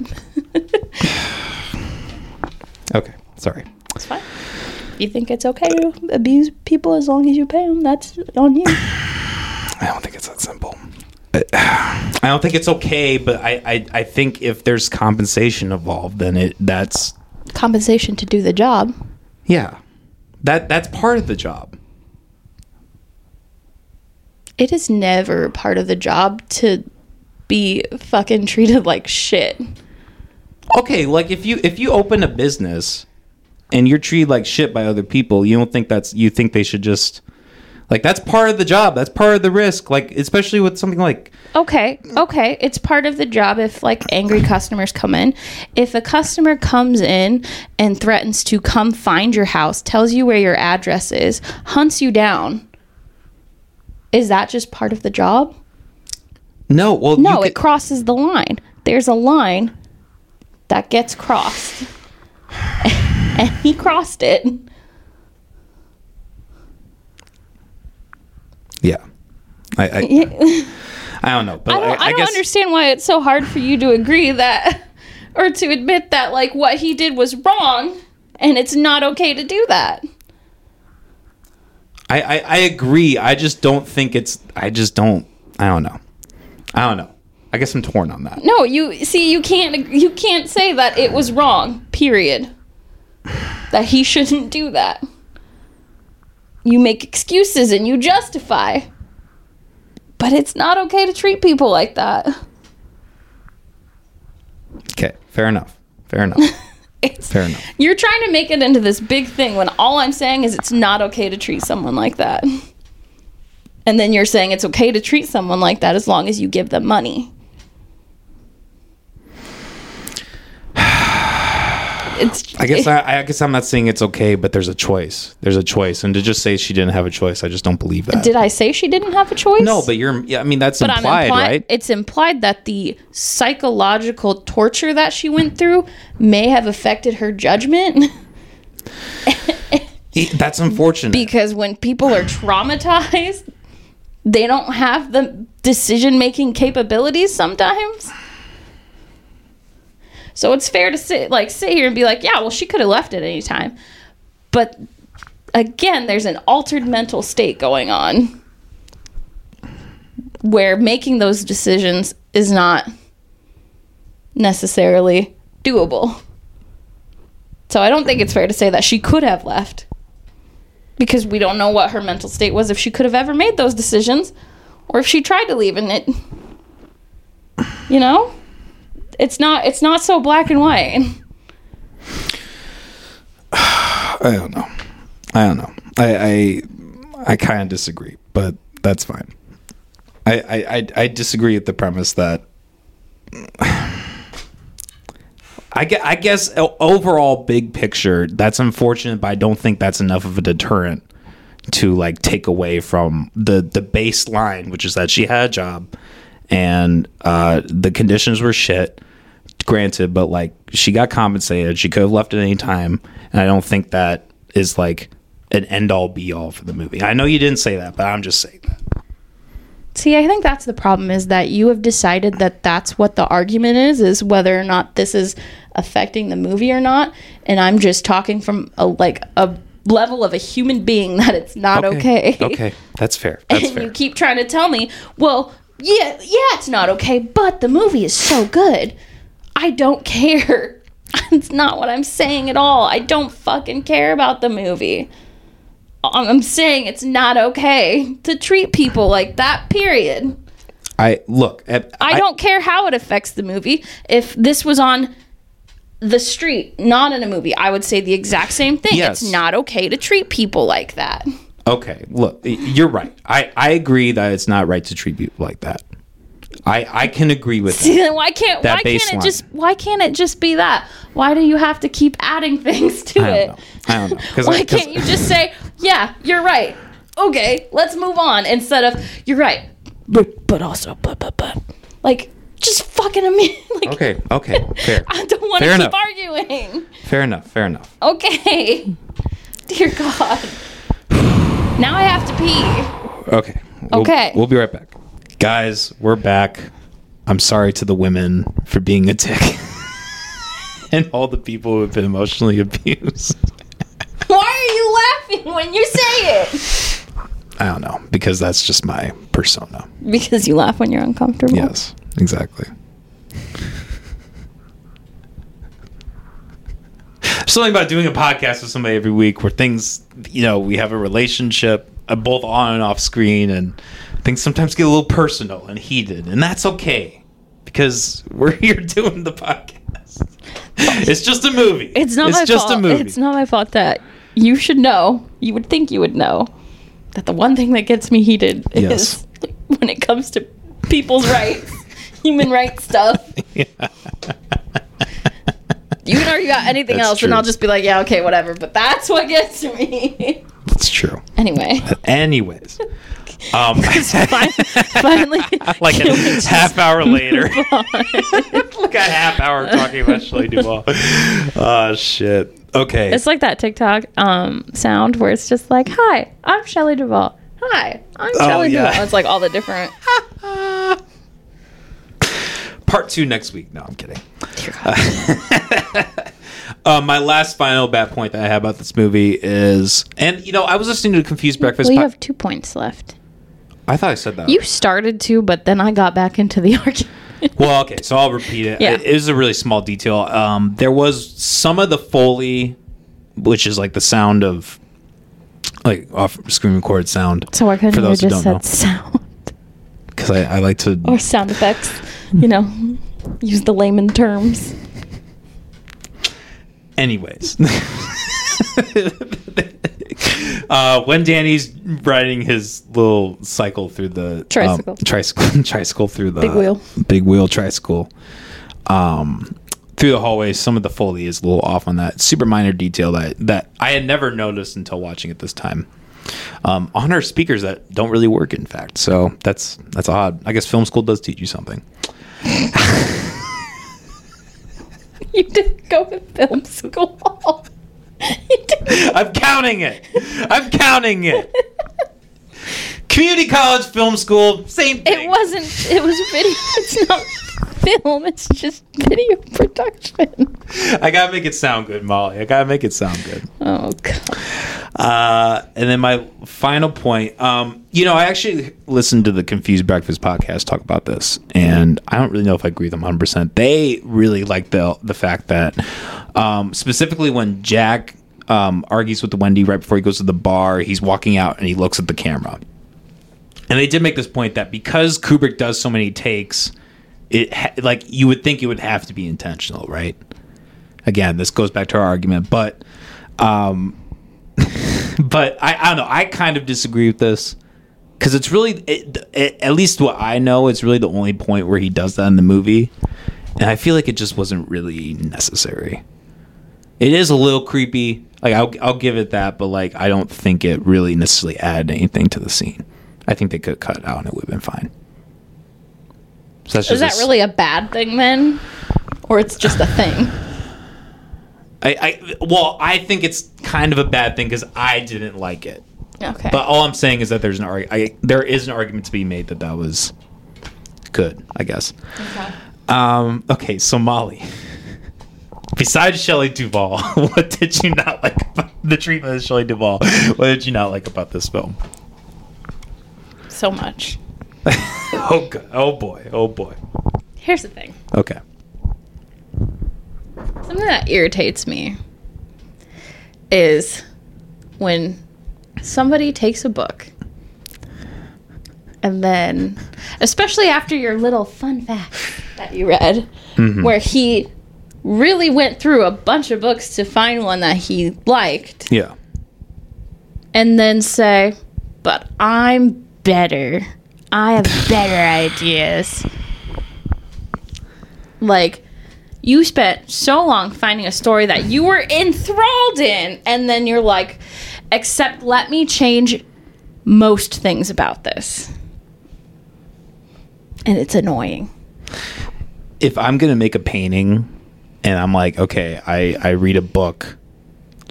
Okay. Sorry. it's fine. You think it's okay to abuse people as long as you pay them, that's on you. I don't think it's that simple. I don't think it's okay, but I, I, I think if there's compensation involved, then it that's Compensation to do the job. yeah, that that's part of the job. It is never part of the job to be fucking treated like shit. Okay, like if you if you open a business and you're treated like shit by other people, you don't think that's you think they should just like that's part of the job. That's part of the risk. Like especially with something like Okay, okay. It's part of the job if like angry customers come in. If a customer comes in and threatens to come find your house, tells you where your address is, hunts you down, is that just part of the job? no, well No, it crosses the line. There's a line that gets crossed. and he crossed it. Yeah. I I, I don't know, but I don't, I, don't guess understand why it's so hard for you to agree that or to admit that like what he did was wrong and it's not okay to do that. I, I I agree. I just don't think it's. I just don't. I don't know. I don't know. I guess I'm torn on that. No, you see you can't you can't say that it was wrong. Period. That he shouldn't do that. You make excuses and you justify. But it's not okay to treat people like that. Okay, fair enough. Fair enough. It's Fair enough. You're trying to make it into this big thing when all I'm saying is it's not okay to treat someone like that. And then you're saying it's okay to treat someone like that as long as you give them money. It's I guess I, I guess I'm not saying it's okay, but there's a choice. There's a choice, and to just say she didn't have a choice, I just don't believe that. Did I say she didn't have a choice? no, but you're. Yeah, I mean that's implied, I'm implied, right? It's implied that the psychological torture that she went through may have affected her judgment. That's unfortunate. because when people are traumatized, they don't have the decision making capabilities sometimes. So it's fair to sit like sit here and be like, yeah, well, she could have left at any time. But again, there's an altered mental state going on where making those decisions is not necessarily doable. So I don't think it's fair to say that she could have left because we don't know what her mental state was if she could have ever made those decisions or if she tried to leave and it you know it's not it's not so black and white I don't know. I don't know. I I, I kind of disagree, but that's fine. I, I I I disagree with the premise that. I guess, I guess overall big picture that's unfortunate but i don't think that's enough of a deterrent to like take away from the the baseline which is that she had a job and uh the conditions were shit granted but like she got compensated. She could have left at any time. And i don't think that is like an end all be all for the movie. I know you didn't say that but i'm just saying that. See i think that's the problem is that you have decided that that's what the argument is is whether or not this is affecting the movie or not. And i'm just talking from a like a level of a human being that it's not okay. Okay. That's fair. That's and fair. you keep trying to tell me, well, yeah, yeah, it's not okay, but the movie is so good. I don't care. It's not what I'm saying at all. I don't fucking care about the movie. I'm saying it's not okay to treat people like that, period. i look I, I don't care how it affects the movie. If this was on the street, not in a movie, I would say the exact same thing. Yes. It's not okay to treat people like that. Okay, look, you're right. I, I agree that it's not right to treat people like that. I I can agree with that. then why can't That why can't it just why can't it just be that? Why do you have to keep adding things to I don't it? know. I don't know. why I- can't you just say, "Yeah, you're right. Okay, let's move on," instead of "You're right, but but also but but but." Like just fucking admit. Like Okay, okay, fair. I don't want to keep enough. arguing. Fair enough. Fair enough. Okay, dear God. Now I have to pee. Okay. We'll, Okay. We'll be right back, guys. We're back. I'm sorry to the women for being a dick and all the people who have been emotionally abused. Why are you laughing when you say it? I don't know because that's just my persona. Because you laugh when you're uncomfortable. Yes, exactly. Something about doing a podcast with somebody every week where things, you know, we have a relationship uh, both on and off screen, and things sometimes get a little personal and heated, and that's okay. because we're here doing the podcast. It's just a movie. It's not my just fault. a movie. It's not my fault that you should know. You would think you would know that the one thing that gets me heated Yes. is when it comes to people's rights, human rights stuff. You can argue about anything That's else, and. I'll just be like, yeah, okay, whatever. But that's what gets me. It's true. anyway, Anyways, um, fin- finally, like a half hour later, like a half hour talking about Shelley Duvall. Oh shit. Okay. It's like that TikTok um, sound where it's just like, "Hi, I'm Shelley Duvall. Hi, I'm Oh, Shelley yeah. Duvall." It's like all the different. Part two next week. No, I'm kidding. Uh, my last final bad point that I have about this movie is, and you know, I was listening to Confused Breakfast. well, you po- have two points left. I thought I said that. You started to, but then I got back into the argument. Well, okay, so I'll repeat it. Yeah. It is a really small detail. Um, there was some of the foley, which is like the sound of, like off screen record sound. So why couldn't For you just said know. sound Because I, I like to. or sound effects? You know, use the layman terms. Anyways. uh, when Danny's riding his little cycle through the Tricycle. um, tricycle, tricycle through the Big wheel. big wheel tricycle, um, through the hallway, some of the foley is a little off on that super minor detail that that I had never noticed until watching it this time. Um, on our speakers that don't really work, in fact. So that's that's odd. I guess film school does teach you something. You didn't go to film school. I'm counting it. I'm counting it. Community college, film school, same thing. It wasn't. It was video. It's not film. It's just video production. I gotta make it sound good, Molly. I gotta make it sound good. Oh god. Uh, and then my final point, um, you know, I actually listened to the Confused Breakfast podcast talk about this, and I don't really know if I agree with them 100. percent They really like the the fact that, um, specifically when Jack um, argues with Wendy right before he goes to the bar, he's walking out and he looks at the camera. And they did make this point that because Kubrick does so many takes, it like you would think it would have to be intentional, right? Again, this goes back to our argument, but um, but I, I don't know. I kind of disagree with this because it's really, it, it, at least what I know, it's really the only point where he does that in the movie, and I feel like it just wasn't really necessary. It is a little creepy. Like I'll, I'll give it that, but like I don't think it really necessarily added anything to the scene. I think they could cut it out and it would have been fine. So that's Is just that a really a bad thing then, or it's just a thing? I, I well, I think it's kind of a bad thing because I didn't like it. Okay. But all I'm saying is that there's an arg- I, there is an argument to be made that that was good. I guess. okay. Um, okay, so Molly. Besides Shelley Duvall, what did you not like about the treatment of Shelley Duvall? What did you not like about this film? So much. oh, God. oh boy, oh boy. Here's the thing. Okay. Something that irritates me is when somebody takes a book and then, especially after your little fun fact that you read, mm-hmm. where he really went through a bunch of books to find one that he liked, Yeah. and then say, But I'm better. I have better ideas. Like, you spent so long finding a story that you were enthralled in, and then you're like, Except let me change most things about this. And it's annoying. If I'm gonna make a painting, and I'm like, okay, I I read a book.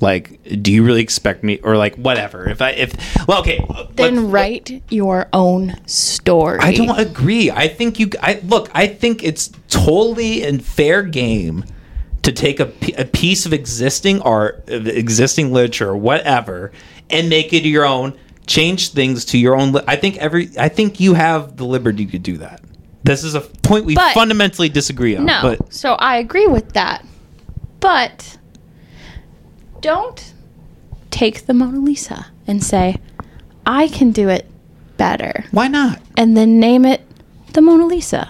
Like, do you really expect me, or like, whatever? If I if well, okay, uh, Then let's- write your own story. I don't agree. I think you. I look. I think it's totally in fair game to take a, a piece of existing art, of existing literature, whatever, and make it your own. Change things to your own. Li- I think every. I think you have the liberty to do that. This is a point we But- fundamentally disagree on. No. but so I agree with that. But don't take the Mona Lisa and say, I can do it better. why not? And then name it the Mona Lisa.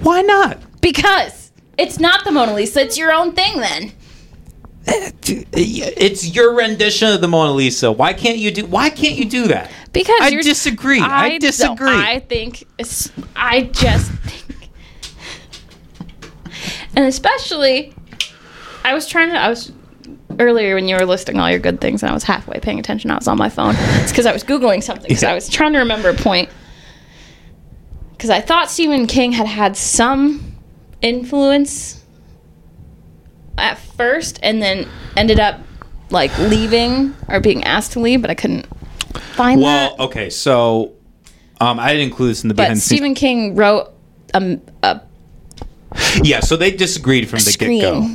Why not? Because it's not the Mona Lisa, it's your own thing then. Eh, it's your rendition of the Mona Lisa. Why can't you do? Why can't you do that? Because I disagree. I, don't- disagree. I think it's, I just think, and especially, I was trying to. I was earlier when you were listing all your good things, and I was halfway paying attention. I was on my phone. It's because I was googling something. So Yeah. I was trying to remember a point. Because I thought Stephen King had had some influence at first, and then ended up like leaving or being asked to leave, but I couldn't find well, that. okay, so um, I didn't include this in the But behind the scenes. Stephen King wrote a, a Yeah, so they disagreed from the get go.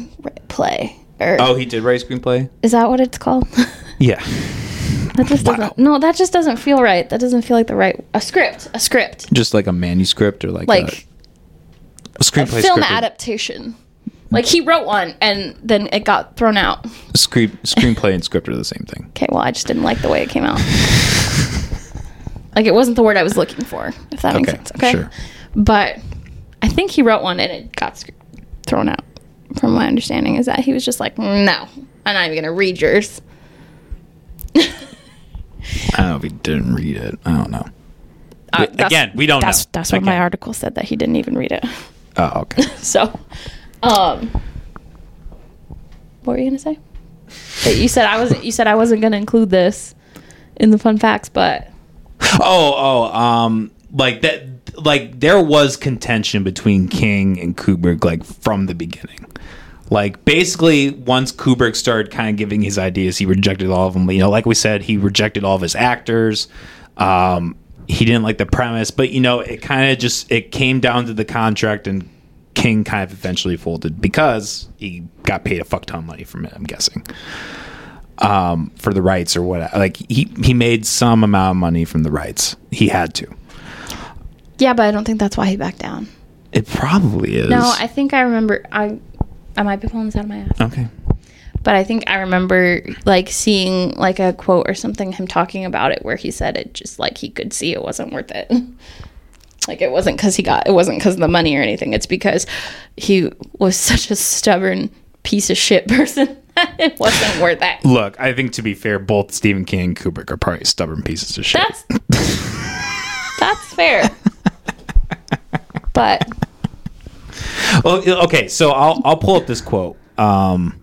play. Or Oh, he did write a screenplay. is that what it's called? Yeah. that just doesn't. No, that just doesn't feel right. That doesn't feel like the right. A script. A script. Just like a manuscript or like, Like a, a screenplay. film scripted- adaptation. Like he wrote one and then it got thrown out. Screen, screenplay and script are the same thing. Okay, well I just didn't like the way it came out. like it wasn't the word I was looking for. If that makes sense. Okay. sure. But I think he wrote one and it got sc- thrown out. From my understanding, is that he was just like, no, I'm not even gonna read yours. I don't know if he didn't read it. I don't know. Uh, again, we don't that's, know. That's what my article said that he didn't even read it. Oh, okay. So, um, what were you gonna say? That you said I wasn't. You said I wasn't gonna include this in the fun facts, but oh, oh, um, like that. Like there was contention between King and Kubrick, like from the beginning. Like basically, once Kubrick started kind of giving his ideas, he rejected all of them. You know, like we said, he rejected all of his actors. Um, he didn't like the premise, but you know, it kind of just it came down to the contract, and King kind of eventually folded because he got paid a fuck ton of money from it. I'm guessing. um, for the rights or what. Like he he made some amount of money from the rights. He had to. Yeah, but I don't think that's why he backed down. It probably is. No, I think I remember. I I might be pulling this out of my ass, okay. but I think I remember like seeing like a quote or something him talking about it where he said it just like he could see it wasn't worth it. Like it wasn't because he got it wasn't because of the money or anything. It's because he was such a stubborn piece of shit person. it wasn't worth it. Look, I think to be fair, both Stephen King and Kubrick are probably stubborn pieces of shit. That's that's fair. But Well, okay, so I'll I'll pull up this quote. Um,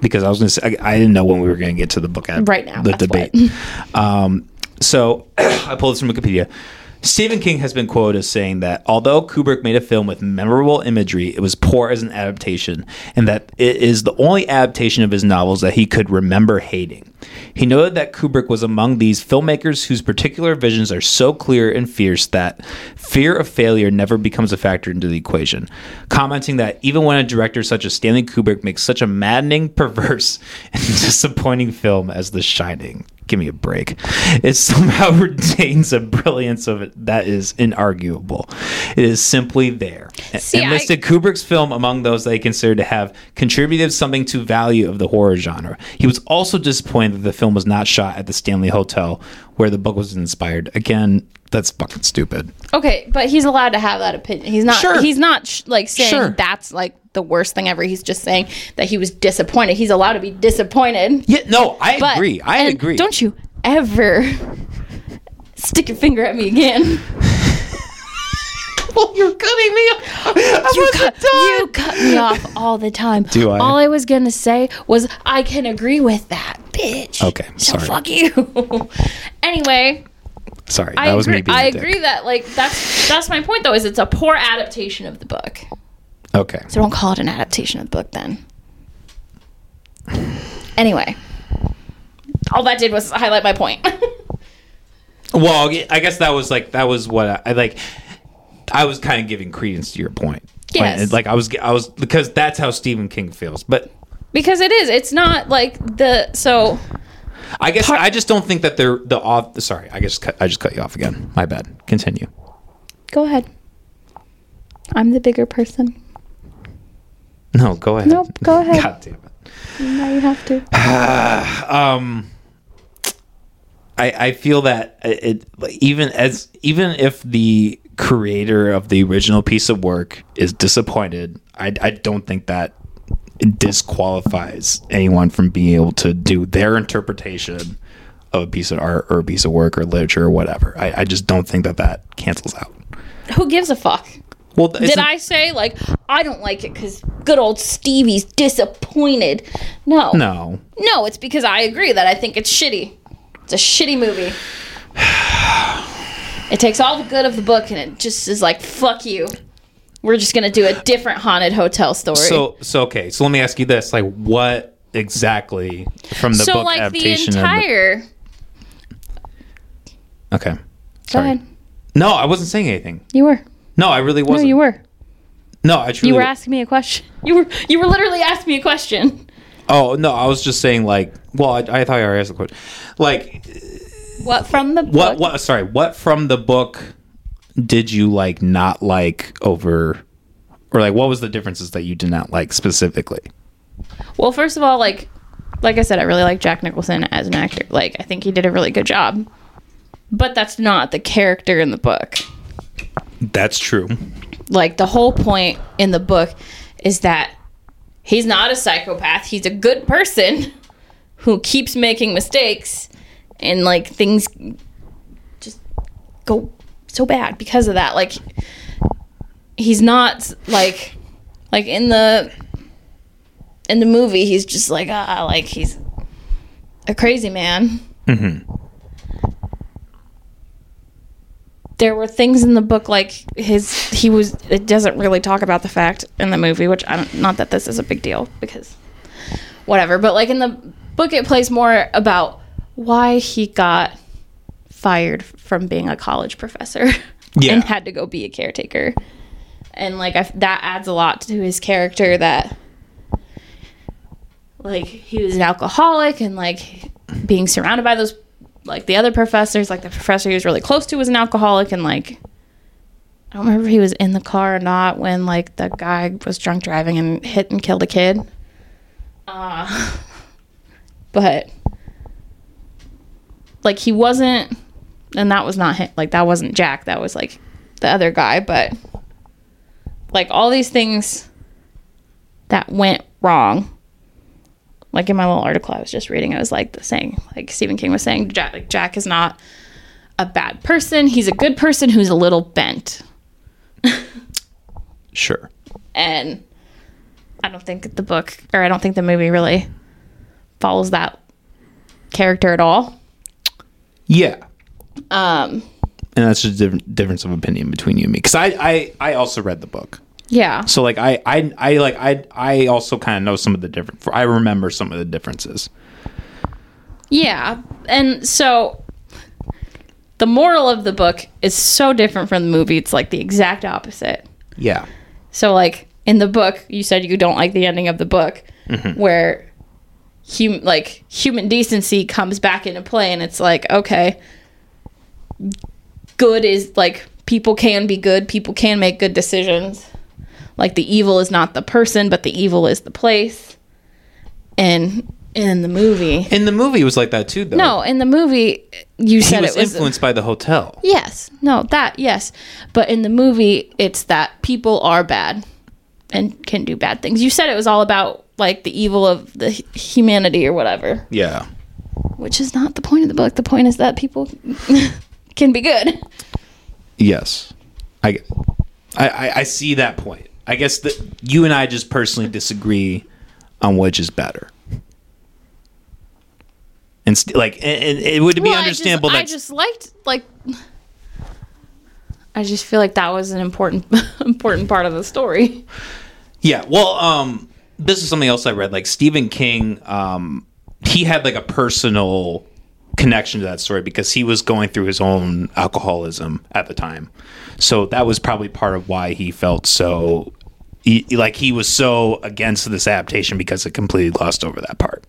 because I was gonna say I, I didn't know when we were gonna get to the book ad- Right now, the debate. Um, so I pulled this from Wikipedia. Stephen King has been quoted as saying that although Kubrick made a film with memorable imagery, it was poor as an adaptation, and that it is the only adaptation of his novels that he could remember hating. He noted that Kubrick was among these filmmakers whose particular visions are so clear and fierce that fear of failure never becomes a factor into the equation, commenting that even when a director such as Stanley Kubrick makes such a maddening, perverse, and disappointing film as The Shining, give me a break, it somehow retains a brilliance of it that is inarguable. It is simply there. See, and I- listed Kubrick's film among those they consider to have contributed something to value of the horror genre. He was also disappointed that the film was not shot at the Stanley Hotel where the book was inspired. Again, that's fucking stupid. okay, but he's allowed to have that opinion. He's not. Sure. He's not sh- like saying Sure. that's like the worst thing ever. He's just saying that he was disappointed. He's allowed to be disappointed. Yeah, no, I But agree. I agree. Don't you ever stick your finger at me again? well, you're cutting me off. you, cut, you cut me off all the time. Do I? All I was gonna say was I can agree with that, bitch. Okay, so sorry. fuck you. anyway, Sorry, that I was agree. me being I a dick. agree that like that's that's my point though. Is it's a poor adaptation of the book. Okay. So don't call it an adaptation of the book then. Anyway, all that did was highlight my point. Well, I guess that was like that was what I, I like. I was kind of giving credence to your point. Yes. Like, like I was, I was because that's how Stephen King feels. But because it is. It's not like the so I guess Part- I just don't think that they're the off. Sorry, I just cut, I just cut you off again. My bad. Continue. go ahead. I'm the bigger person. No, go ahead. Nope, go ahead. God damn it. Now you have to. Um. I, I feel that it even as even if the creator of the original piece of work is disappointed, I, I don't think that disqualifies anyone from being able to do their interpretation of a piece of art or a piece of work or literature or whatever. I, I just don't think that that cancels out. Who gives a fuck? Well, Did I say like I don't like it because good old Stevie's disappointed? No, No. no. It's because I agree that I think it's shitty. It's a shitty movie. It takes all the good of the book and it just is like fuck you. We're just gonna do a different haunted hotel story. So so okay. So let me ask you this: like, what exactly from the so book like the adaptation? and entire. okay. Go Sorry. ahead. No, I wasn't saying anything. You were. No, I really wasn't. you were. No, I truly. You were asking me a question. You were. You were literally asking me a question. oh no, I was just saying like. Well, I, I thought you already asked the question. Like, What from the what? book? What? Sorry. What from the book did you like not like over, or like what was the differences that you did not like specifically? Well, first of all, like like I said, I really like Jack Nicholson as an actor. Like I think he did a really good job. But that's not the character in the book. That's true. Like the whole point in the book is that he's not a psychopath. He's a good person who keeps making mistakes and like things just go so bad because of that. Like he's not like like in the in the movie he's just like ah like he's a crazy man. There were things in the book like his he was it doesn't really talk about the fact in the movie which I don't not that this is a big deal because whatever but like in the book it plays more about why he got fired from being a college professor Yeah. and had to go be a caretaker and like I, that adds a lot to his character that like he was an alcoholic and like being surrounded by those like the other professors like the professor he was really close to was an alcoholic and like i don't remember if he was in the car or not when like the guy was drunk driving and hit and killed a kid uh, but like he wasn't and that was not him like that wasn't jack that was like the other guy but like all these things that went wrong like in my little article I was just reading, I was like the saying, like Stephen King was saying, Jack, like Jack is not a bad person. He's a good person who's a little bent, Sure. and I don't think the book or I don't think the movie really follows that character at all. Yeah. Um, And that's just a different difference of opinion between you and me. Because I, I, I also read the book. yeah, So like I I I like I I also kind of know some of the different. I remember some of the differences. yeah, and so the moral of the book is so different from the movie. It's like the exact opposite. Yeah. So like in the book, you said you don't like the ending of the book where hum- like human decency comes back into play and it's like okay, good is like people can be good, people can make good decisions. Like the evil is not the person, but the evil is the place. And in the movie, In the movie, it was like that too, though. no, in the movie you he said was, it was influenced by the hotel. Yes. No, that, yes. But in the movie, it's that people are bad and can do bad things. You said it was all about like the evil of the humanity or whatever, Yeah. which is not the point of the book. The point is that people can be good. Yes. I, I I I see that point. I guess that you and I just personally disagree on which is better. And st- like, and, and it would be Well, I understandable just, I just liked like. I just feel like that was an important important part of the story. Yeah, well, um, this is something else I read. Like Stephen King, um, he had like a personal connection to that story because he was going through his own alcoholism at the time. So that was probably part of why he felt so he, like he was so against this adaptation because it completely glossed over that part.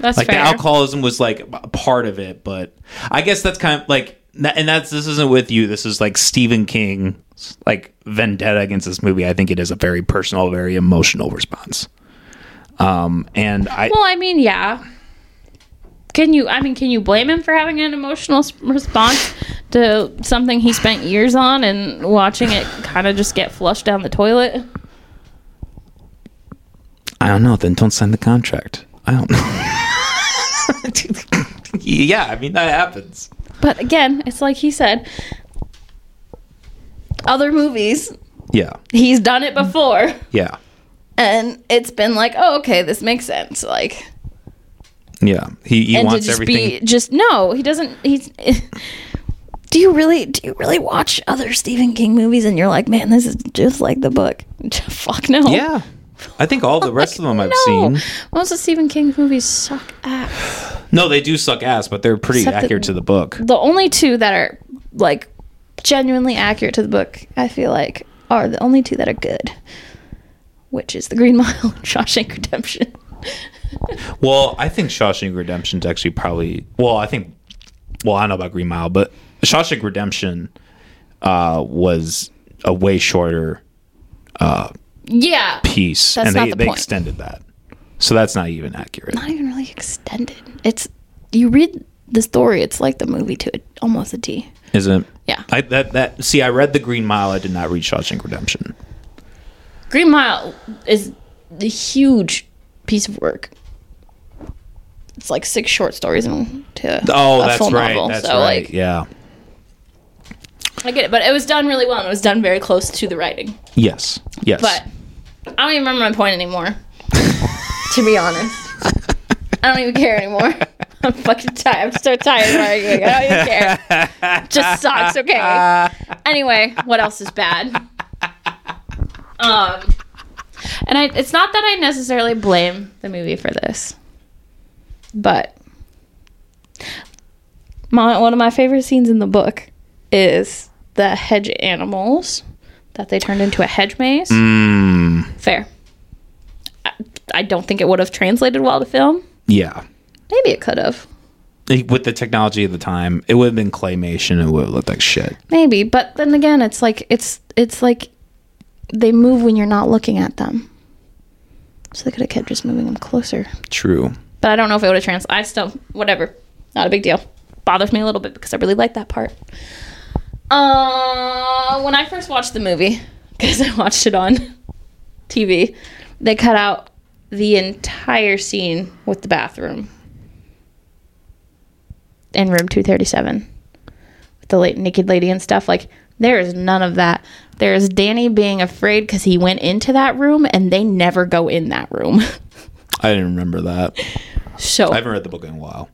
That's Like fair. the alcoholism was like a part of it, but I guess that's kind of like and that's this isn't with you. This is like Stephen King like vendetta against this movie. I think it is a very personal, very emotional response. Um, and I well, I mean, yeah. Can you? I mean, can you blame him for having an emotional response to something he spent years on and watching it kind of just get flushed down the toilet? I don't know. Then don't sign the contract. I don't know. yeah, I mean that happens. But again, it's like he said. Other movies, Yeah, he's done it before, yeah, and it's been like, oh, okay, this makes sense. Like, yeah. He he and to wants just everything. be just no, he doesn't. He's. Do you really? Do you really watch other Stephen King movies and you're like, man, this is just like the book? Fuck no. yeah, I think all the rest of them I've no. seen. Most of Stephen King movies suck ass. No, they do suck ass, but they're pretty Except accurate to the book. The only two that are like genuinely accurate to the book, I feel like, are the only two that are good, which is The Green Mile and Shawshank Redemption. Well, I think Shawshank Redemption is actually probably. Well, I think. Well, I don't know about Green Mile, but Shawshank Redemption uh, was a way shorter Yeah, piece, That's and they, the they point. extended that. So that's not even accurate. not even really extended. It's you read the story, it's like the movie to it, almost a T. Is it? Yeah. I that that see, I read the Green Mile. I did not read Shawshank Redemption. Green Mile is the huge piece of work. It's like six short stories into Oh, a that's full right. novel. That's so right. like yeah. I get it, but it was done really well and it was done very close to the writing. Yes. Yes. But I don't even remember my point anymore. to be honest. I don't even care anymore. I'm fucking tired. I'm so tired of arguing. I don't even care. Just sucks, okay? Anyway, what else is bad? Um and I it's not that I necessarily blame the movie for this. But my one of my favorite scenes in the book is the hedge animals that they turned into a hedge maze. Mm, Fair. I, I don't think it would have translated well to film. yeah. Maybe it could have. With the technology of the time, it would have been claymation. It would have looked like shit. Maybe, but then again, it's like it's it's like they move when you're not looking at them. So they could have kept just moving them closer. True. But I don't know if it would have translated. I still whatever. Not a big deal. Bothers me a little bit because I really like that part. Uh, when I first watched the movie, because I watched it on TV, they cut out the entire scene with the bathroom in room 237 with the late naked lady and stuff. Like, there is none of that. There is Danny being afraid because he went into that room and they never go in that room. I didn't remember that. so, I haven't read the book in a while.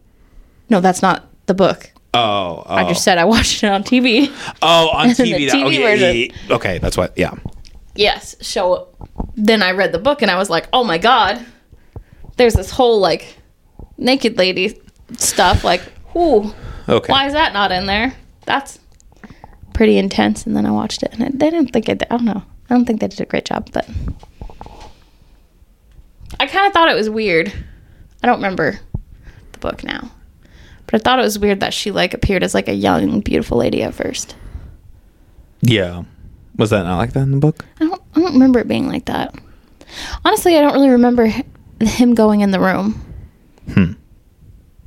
no, that's not the book. Oh, oh. I just said I watched it on TV. oh, on the TV. that- TV yeah, yeah, version. Okay, that's what. Yeah. Yes. So then I read the book and I was like, oh my God, there's this whole like naked lady stuff. Like, whoo, Okay. why is that not in there? That's pretty intense. And then I watched it and I, they didn't think it, I don't know. I don't think they did a great job, but I kind of thought it was weird. I don't remember the book now. But I thought it was weird that she like appeared as like a young, beautiful lady at first. Yeah. Was that not like that in the book? I don't, I don't remember it being like that. Honestly, I don't really remember him going in the room. Hmm.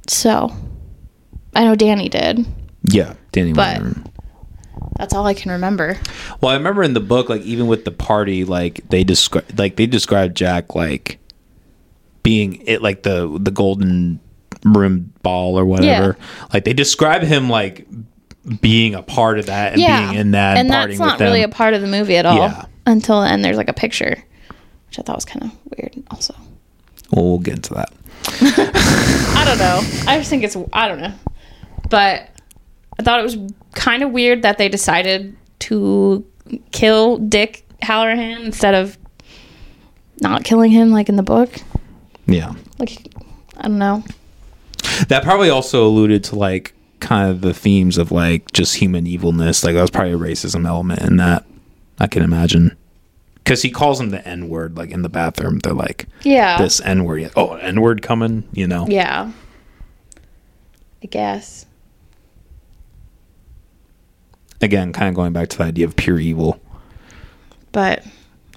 So, I know Danny did. Yeah, Danny. But-. That's all I can remember. Well, I remember in the book, like even with the party, like they describe, like they described Jack like being it, like the the golden room ball or whatever. Like they describe him like being a part of that and yeah, being in that and, that's not really a part of the movie at all. Yeah. Until the end, there's like a picture, which I thought was kind of weird. Also, well, we'll get into that. I don't know. I just think it's I don't know, but I thought it was kind of weird that they decided to kill Dick Hallorann instead of not killing him like in the book. Yeah, Like I don't know. that probably also alluded to like kind of the themes of like just human evilness. Like that was probably a racism element in that. I can imagine. Because he calls him the N word, like in the bathroom. They're like, Yeah. this N word. Oh, N word coming, you know? Yeah. I guess. Again, kind of going back to the idea of pure evil. But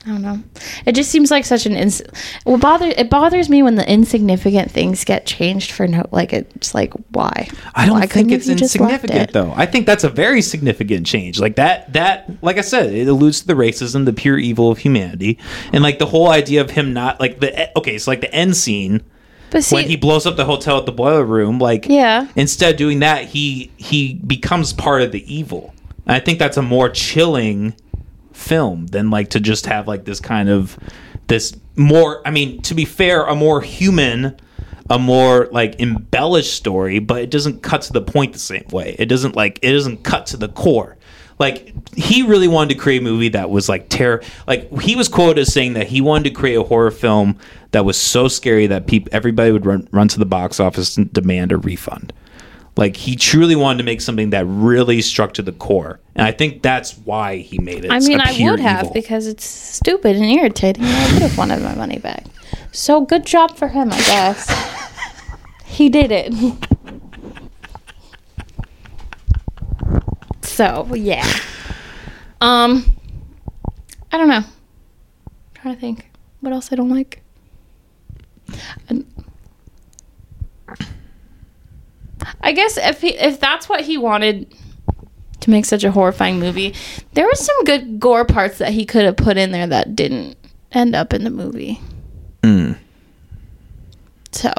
I don't know. It just seems like such an ins. What bother it bothers me when the insignificant things get changed for no. Like it's like why? I don't Why think it's you just left insignificant it? though. I think that's a very significant change. Like that that like I said, it alludes to the racism, the pure evil of humanity. And like the whole idea of him not like the okay, so like the end scene see, when he blows up the hotel at the boiler room, like Yeah. instead of doing that, he he becomes part of the evil. And I think that's a more chilling film than like to just have like this kind of this more I mean, to be fair, a more human a more like embellished story, but it doesn't cut to the point the same way. It doesn't like it doesn't cut to the core. Like he really wanted to create a movie that was like terror. Like he was quoted as saying that he wanted to create a horror film that was so scary that people everybody would run run to the box office and demand a refund. Like he truly wanted to make something that really struck to the core, and I think that's why he made it. I mean, a I pure would have evil. because it's stupid and irritating. And I would have wanted my money back. So good job for him, I guess. he did it. So yeah. Um, I don't know. trying to think. What else I don't like? Um, I guess if he, if that's what he wanted to make such a horrifying movie, there were some good gore parts that he could have put in there that didn't end up in the movie. Mm. So,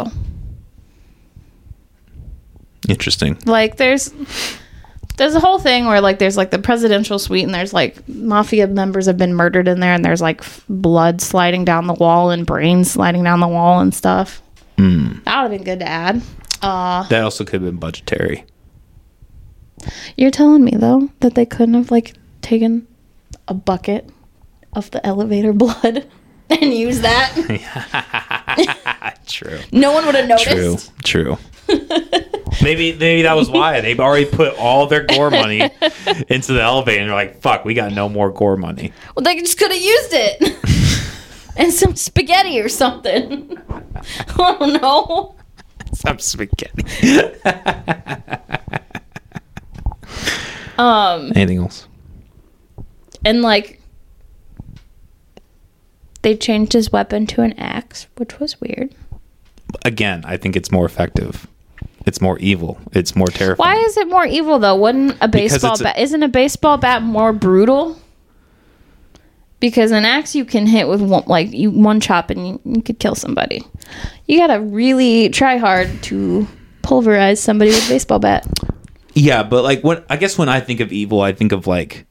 Interesting. like, there's there's a whole thing where like there's like the presidential suite and there's like mafia members have been murdered in there and there's like f- blood sliding down the wall and brains sliding down the wall and stuff. Mm. That would have been good to add. Uh, That also could have been budgetary. You're telling me though that they couldn't have like taken a bucket of the elevator blood and used that? True. No one would have noticed. True. True. maybe maybe that was why they've already put all their gore money into the elevator, and they're like, "Fuck, we got no more gore money." Well, they just could have used it. and some spaghetti or something. I don't know. Some spaghetti. Um, Anything else? and like they changed his weapon to an axe, which was weird. Again, I think it's more effective. It's more evil. It's more terrifying. Why is it more evil though? Wouldn't a baseball bat isn't a baseball bat more brutal? Because an axe you can hit with one, like you one chop and you, you could kill somebody. You gotta really try hard to pulverize somebody with a baseball bat. Yeah, but like when I guess when I think of evil, I think of like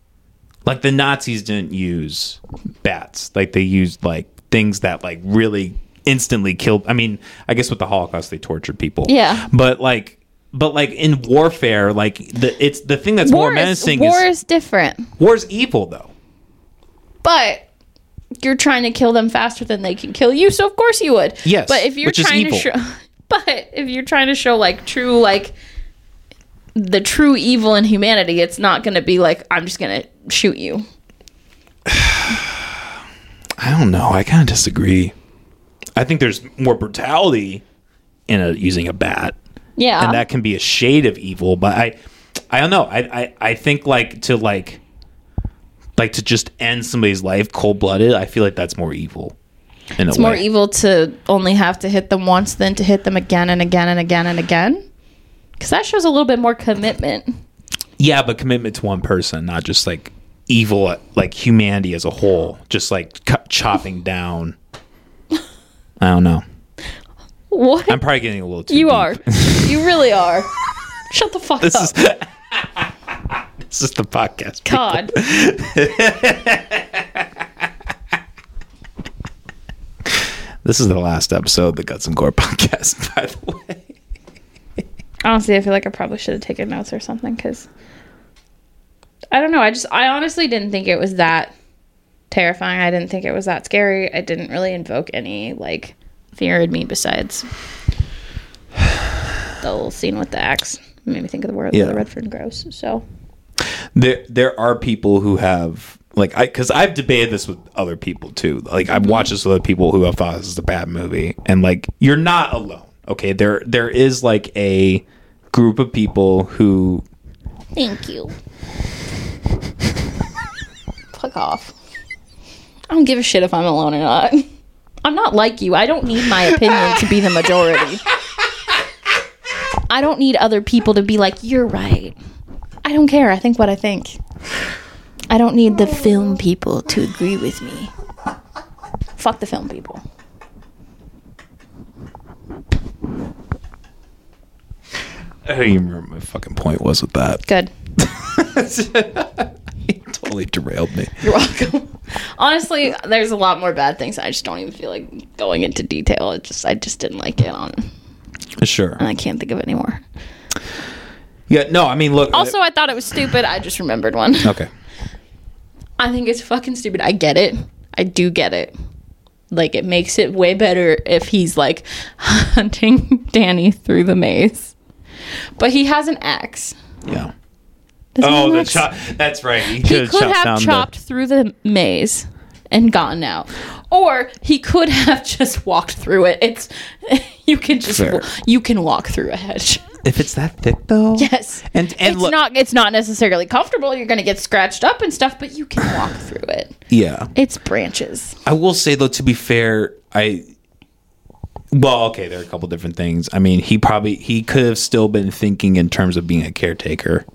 like the Nazis didn't use bats. Like they used like things that like really instantly killed. I mean, I guess with the Holocaust they tortured people. Yeah. But like but like in warfare, like the it's the thing that's more War is, menacing war is is different, war's evil though. But you're trying to kill them faster than they can kill you, so of course you would. Yes, but if you're trying to show, but if you're trying to show like true like the true evil in humanity, it's not going to be like I'm just going to shoot you. I don't know. I kind of disagree. I think there's more brutality in a, using a bat. Yeah. and that can be a shade of evil but i i don't know i i, I think like to like like to just end somebody's life cold-blooded i feel like that's more evil it's more way. evil to only have to hit them once than to hit them again and again and again and again. Because that shows a little bit more commitment. yeah but commitment to one person not just like evil like humanity as a whole just like cut, chopping down i don't know What? i'm probably getting a little too you deep. are. you really are. Shut the fuck this up. is this is the podcast. God. this is the last episode of the guts and gore podcast by the way Honestly, I feel like I probably should have taken notes or something because I don't know. I just, I honestly didn't think it was that terrifying. I didn't think it was that scary. I didn't really invoke any like fear in me besides the little scene with the axe. It made me think of the word Yeah. the Redford gross. So there there are people who have like I because I've debated this with other people too. Like I've watched this with other people who have thought this is a bad movie, and like you're not alone. Okay, there there is like a group of people who thank you. Fuck off. I don't give a shit if I'm alone or not. I'm not like you. I don't need my opinion to be the majority. I don't need other people to be like, you're right. I don't care. I think what I think. I don't need the film people to agree with me. Fuck the film people. I don't even remember what my fucking point was with that. Good. He totally derailed me. You're welcome. Honestly, there's a lot more bad things. I just don't even feel like going into detail. It just I just didn't like it on Sure. and I can't think of it anymore. Yeah. No. I mean, look. Also, I thought it was stupid. I just remembered one. okay. I think it's fucking stupid. I get it. I do get it. Like it makes it way better if he's like hunting Danny through the maze. But he has an axe. Yeah. Does Oh, the axe? chop. That's right. He, He could've chopped the- through the maze and gotten out. Or he could have just walked through it. It's you can just Fair. you can walk through a hedge. If it's that thick, though. Yes. And and it's look. not it's not necessarily comfortable. You're going to get scratched up and stuff, but you can walk through it. yeah. It's branches. I will say though, to be fair, I. Well, okay, there are a couple different things. I mean, he probably he could have still been thinking in terms of being a caretaker.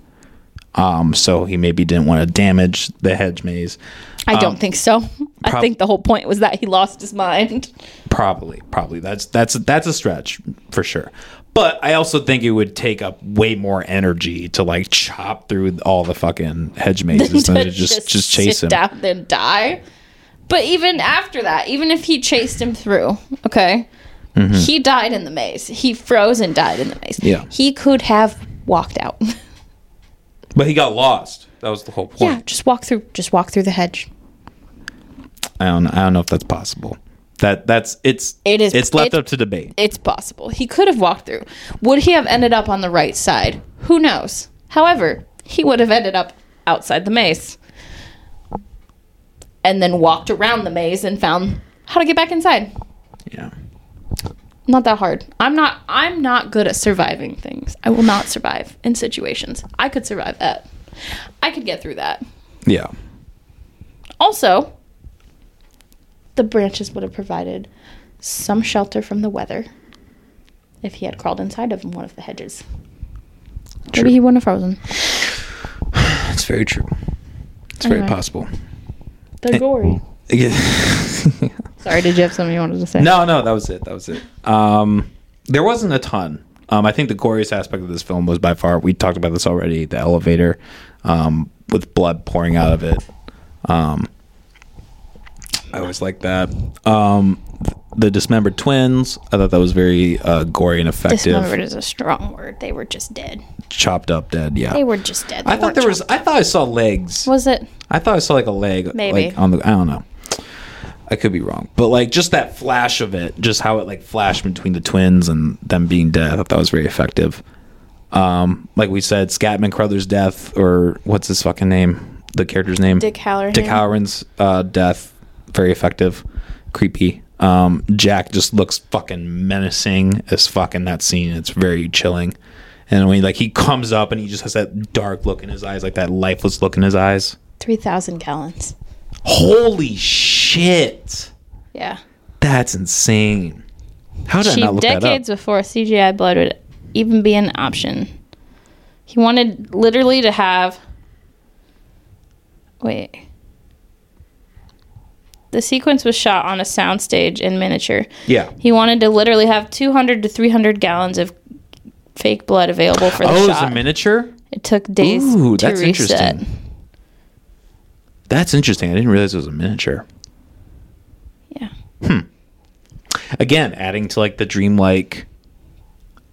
Um, so he maybe didn't want to damage the hedge maze. I don't think so. I think the whole point was that he lost his mind. Probably, probably that's that's that's a stretch for sure. But I also think it would take up way more energy to like chop through all the fucking hedge mazes than to just just, chase sit him. down and die. But even after that, even if he chased him through, okay, he died in the maze. He froze and died in the maze. Mm-hmm. Yeah. he could have walked out. But he got lost. That was the whole point. yeah, just walk through. Just walk through the hedge. I don't I don't know if that's possible. That that's it's It is- it's left it- up to debate. It's possible. He could have walked through. Would he have ended up on the right side? Who knows? However, he would have ended up outside the maze. And then walked around the maze and found how to get back inside. Yeah. Not that hard. I'm not I'm not good at surviving things. I will not survive in situations. I could survive that. I could get through that. Yeah. Also, the branches would have provided some shelter from the weather if he had crawled inside of one of the hedges. True. Maybe he wouldn't have frozen. It's very true. It's very possible. They're gory. Sorry, did you have something you wanted to say? no, no, that was it. That was it. Um, there wasn't a ton. Um, I think the goriest aspect of this film was by far. We talked about this already. The elevator, um, with blood pouring out of it. Um, I always like that. Um, the dismembered twins. I thought that was very uh, gory and effective. Dismembered is a strong word. They were just dead. Chopped up, dead. Yeah. They were just dead. I thought there was. chopped. I thought I saw legs. Was it? I thought I saw like a leg, Maybe. like on the. I don't know. I could be wrong, but like just that flash of it, just how it like flashed between the twins and them being dead. I thought that was very effective. Um, like we said, Scatman Crothers' death, or what's his fucking name? The character's name? Dick Hallorann. Dick Hallorann's uh, death, very effective, creepy. Um, Jack just looks fucking menacing as fuck in that scene. It's very chilling. And when he, like he comes up and he just has that dark look in his eyes, like that lifeless look in his eyes. 3,000 gallons. Holy shit, Yeah. that's insane. How did I not look decades that up? before CGI blood would even be an option. He wanted literally to have. Wait. The sequence was shot on a soundstage in miniature. Yeah. He wanted to literally have 200 to 300 gallons of fake blood available for the Oh, shot. a miniature. it took days Ooh, to that's reset. interesting. That's interesting. I didn't realize it was a miniature. Yeah. Hmm. Again, adding to like the dreamlike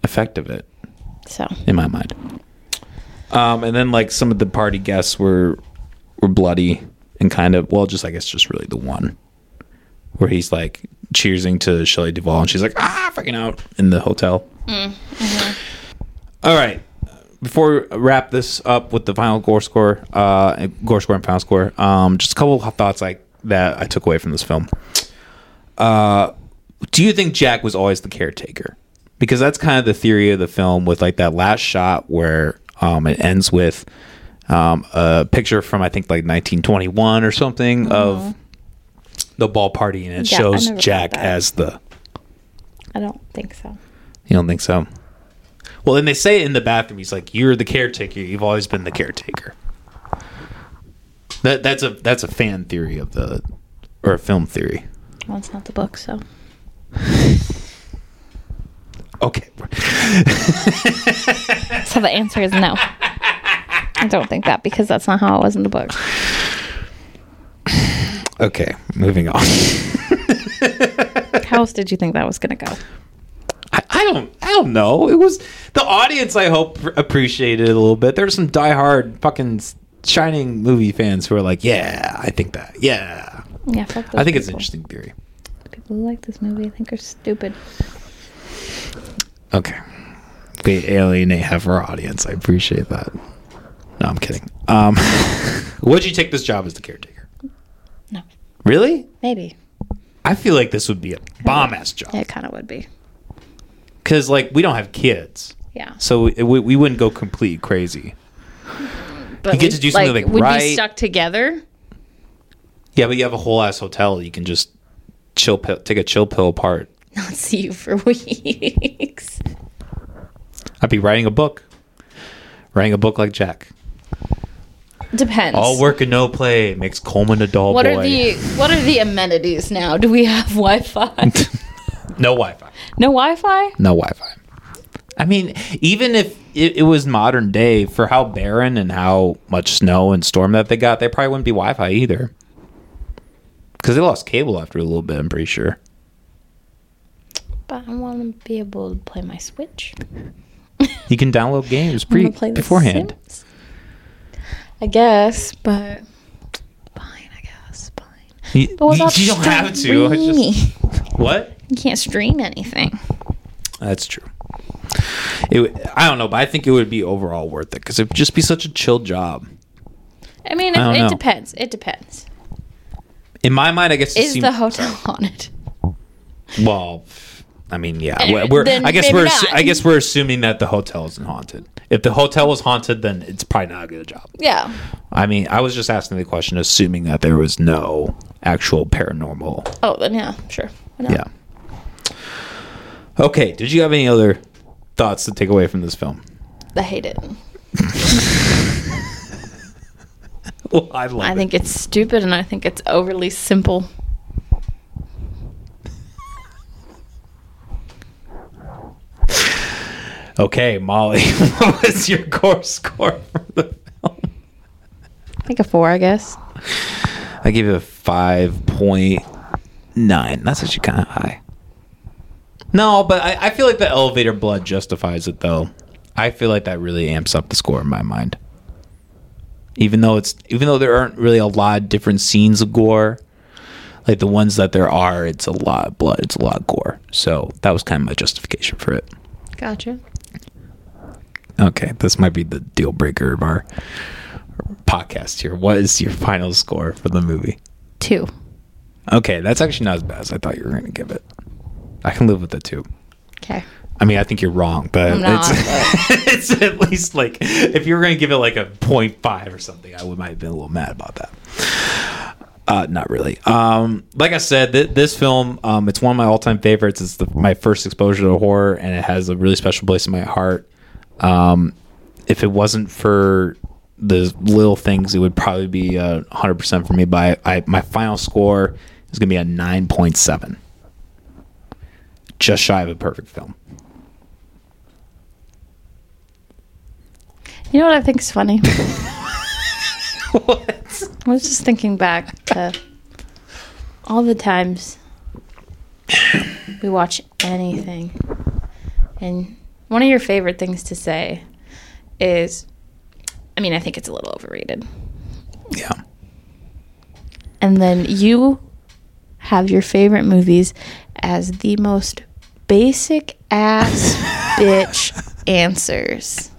effect of it. So, in my mind. Um, and then like some of the party guests were were bloody and kind of well, just I guess just really the one where he's like cheersing to Shelley Duvall and she's like ah fucking out in the hotel. All right. Before we wrap this up with the final gore score, uh, gore score and final score, um, just a couple of thoughts like that I took away from this film. Uh, do you think Jack was always the caretaker? Because that's kind of the theory of the film with like that last shot where um, it ends with um, a picture from I think like 1921 or something of the ball party and it Yeah, shows Jack as the. I don't think so. You don't think so? Well, then they say it in the bathroom. He's like, "You're the caretaker. You've always been the caretaker." That that's a that's a fan theory of the, or a film theory. Well, it's not the book, so. Okay. So the answer is no. I don't think that because that's not how it was in the book. Okay. Moving on. How else did you think that was going to go? I, I don't I don't know. It was the audience. I hope appreciated it a little bit. There's some diehard fucking Shining movie fans who are like, "Yeah, I think that. Yeah, Yeah, fuck those I think it's an interesting theory." People who like this movie, I think, are stupid. Okay. We alienate half our audience. I appreciate that. No, I'm kidding. Um, would you take this job as the caretaker? No, Really? maybe. I feel like this would be a bomb ass job It kind of would be. because, like, we don't have kids, Yeah. so it, we, we wouldn't go complete crazy. But You get to do something like we'd right- be stuck together. Yeah, but you have a whole ass hotel. You can just chill, pill, take a chill pill apart. Not see you for weeks. I'd be writing a book, writing a book like Jack. Depends. All work and no play makes Coleman a dull What boy. are the What are the amenities now? Do we have Wi-Fi? no Wi-Fi? no Wi-Fi. No Wi-Fi. I mean, even if it, it was modern day, for how barren and how much snow and storm that they got, they probably wouldn't be Wi-Fi either. Because they lost cable after a little bit. I'm pretty sure. But I want to be able to play my Switch. You can download games pre play The beforehand. Sims. I guess, but fine. I guess fine. You, But what you- you don't have to. I just, what? You can't stream anything. That's true. It, I don't know, but I think it would be overall worth it because it would just be such a chill job. I mean, I it, it depends. It depends. In my mind, I guess. it Is seem- the hotel haunted? well? I mean, yeah. We're, we're- I guess we're. not. I guess we're assuming that the hotel isn't haunted. If the hotel was haunted, then it's probably not a good job. Yeah. I mean, I was just asking the question, assuming that there was no actual paranormal. Oh, then yeah, sure. Yeah. Okay. Did you have any other thoughts to take away from this film? I hate it. Well, I love I it. think it's stupid and I think it's overly simple. Okay, Molly, what was your gore score for the film? Like a four, I guess. I give it a five point nine. That's actually kind of high. No, but I, I feel like the elevator blood justifies it, though. I feel like that really amps up the score in my mind. Even though it's even though there aren't really a lot of different scenes of gore, like the ones that there are, it's a lot of blood, it's a lot of gore. So that was kind of my justification for it. Gotcha. Okay, this might be the deal breaker of our podcast here. What is your final score for the movie? Two. Okay, that's actually not as bad as I thought you were going to give it. I can live with it two. Okay. I mean, I think you're wrong, but it's, it's at least like if you were going to give it like a 0.5 or something, I would might have been a little mad about that. Uh, not really. Um, like I said, th- this film, um, it's one of my all-time favorites. It's the, my first exposure to horror, and it has a really special place in my heart. Um, if it wasn't for the little things, it would probably be uh, 100% for me. But I, I, my final score is going to be a 9.7, just shy of a perfect film. You know what I think is funny? what? I was just thinking back to all the times we watch anything. And one of your favorite things to say is, I mean, I think it's a little overrated. Yeah. And then you have your favorite movies as the most basic ass bitch answers.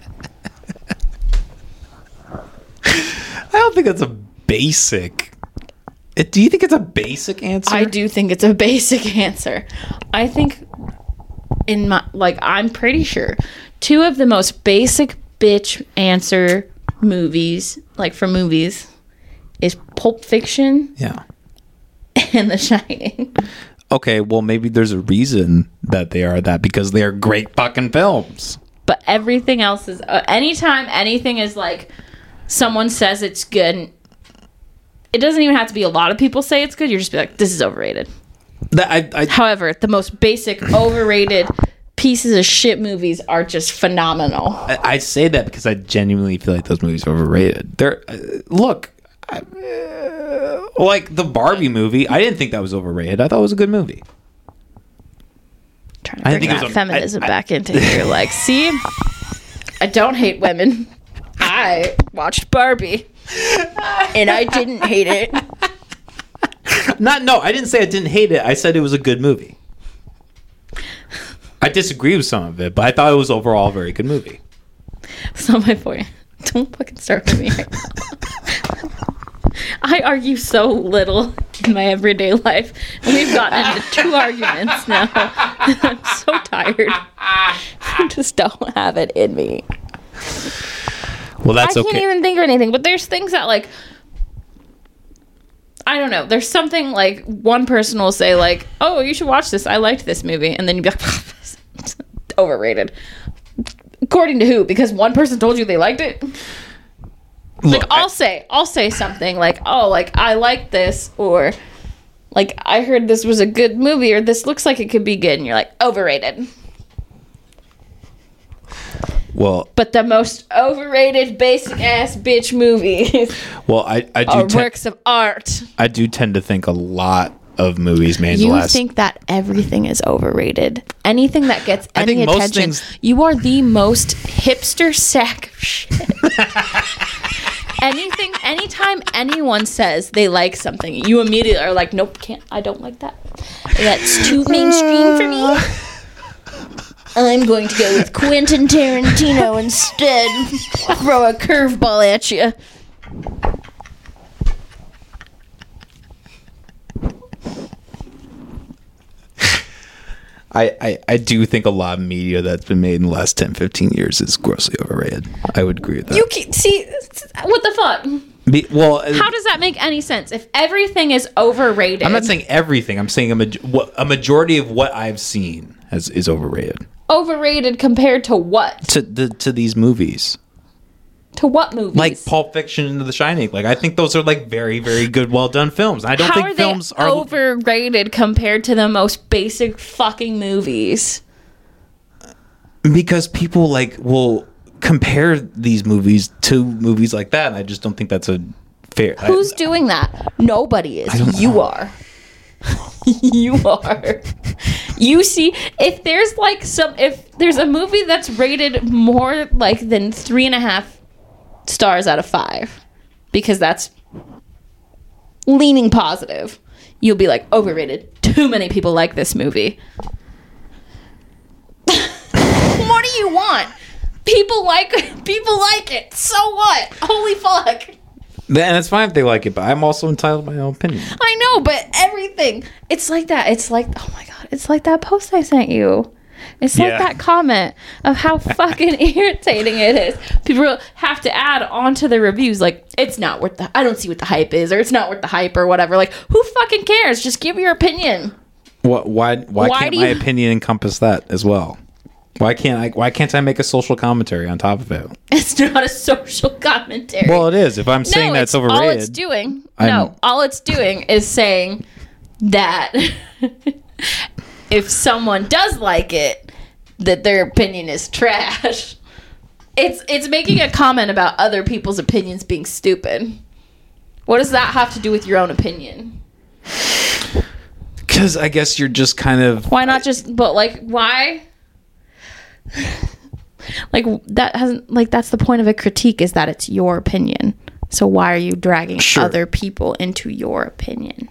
I don't think that's a basic. It, do you think it's a basic answer? I do think it's a basic answer. I think in my like I'm pretty sure two of the most basic bitch answer movies, like for movies, is Pulp Fiction Yeah. And The Shining. Okay, well maybe there's a reason that they are that because they are great fucking films. But everything else is uh, anytime anything is like someone says it's good. It doesn't even have to be a lot of people say it's good. You're just be like, this is overrated. That I, I However, the most basic overrated pieces of shit movies are just phenomenal. I I say that because I genuinely feel like those movies are overrated. They're uh, look, I, uh, like the Barbie movie. I didn't think that was overrated. I thought it was a good movie. trying to I bring think it was that feminism I- back into here. Like, see, I don't hate women. I watched Barbie, and I didn't hate it. Not no, I didn't say I didn't hate it. I said it was a good movie. I disagree with some of it, but I thought it was overall a very good movie. That's not my point. Don't fucking start with me right now. I argue so little in my everyday life. And we've gotten into two arguments now. I'm so tired. I just don't have it in me. Well, that's I can't even think of anything, but there's things that like I don't know. There's something like one person will say like, "Oh, you should watch this. I liked this movie," and then you'd be like, "Overrated." According to who? Because one person told you they liked it. Look, Like I'll say, I'll say something like, "Oh, like I like this," or like I heard this was a good movie, or this looks like it could be good, and you're like, "Overrated." Well, But the most overrated, basic ass bitch movies well, I, I do are te- works of art. I do tend to think a lot of movies made in You last. think that everything is overrated. Anything that gets I any think most attention. things- You are the most hipster sack of shit. Anything, anytime anyone says they like something, you immediately are like, nope, can't, I don't like that. That's too mainstream for me. I'm going to go with Quentin Tarantino instead. Throw a curveball at you. I, I, I do think a lot of media that's been made in the last 10, 15 years is grossly overrated. I would agree with that. You can see what the fuck. Be- well, uh, How does that make any sense? If everything is overrated, I'm not saying everything. I'm saying a, maj- what, a majority of what I've seen has, is overrated overrated compared to what? to the, to these movies, To what movies? like Pulp Fiction and The Shining. Like I think those are like very very good, well done films. I don't How think are films are overrated compared to the most basic fucking movies? because people like will compare these movies to movies like that. And I just don't think that's a fair. I- Who's doing that? Nobody is. You know. are. you are. You see, if there's like some, if there's a movie that's rated more like than three and a half stars out of five, because that's leaning positive, you'll be like overrated. Too many people like this movie. what do you want? People like people like it. So what? Holy fuck. And it's fine if they like it, but I'm also entitled to my own opinion. I know, but everything. It's like that. It's like, oh my God. It's like that post I sent you. It's Yeah. like that comment of how fucking irritating it is. People have to add onto the reviews, like, it's not worth the, I don't see what the hype is, or it's not worth the hype, or whatever. Like, who fucking cares? Just give your opinion. What? Why? Why, Why can't my you- opinion encompass that as well? Why can't I? Why can't I make a social commentary on top of it? It's not a social commentary. Well, it is. If I'm saying no, that's it's, all overrated, it's doing. I'm- no, all it's doing is saying that if someone does like it, that their opinion is trash. It's it's making a comment about other people's opinions being stupid. What does that have to do with your own opinion? because I guess you're just kind of Why not just but like why like that hasn't like that's the point of a critique is that it's your opinion. So why are you dragging Sure. other people into your opinion?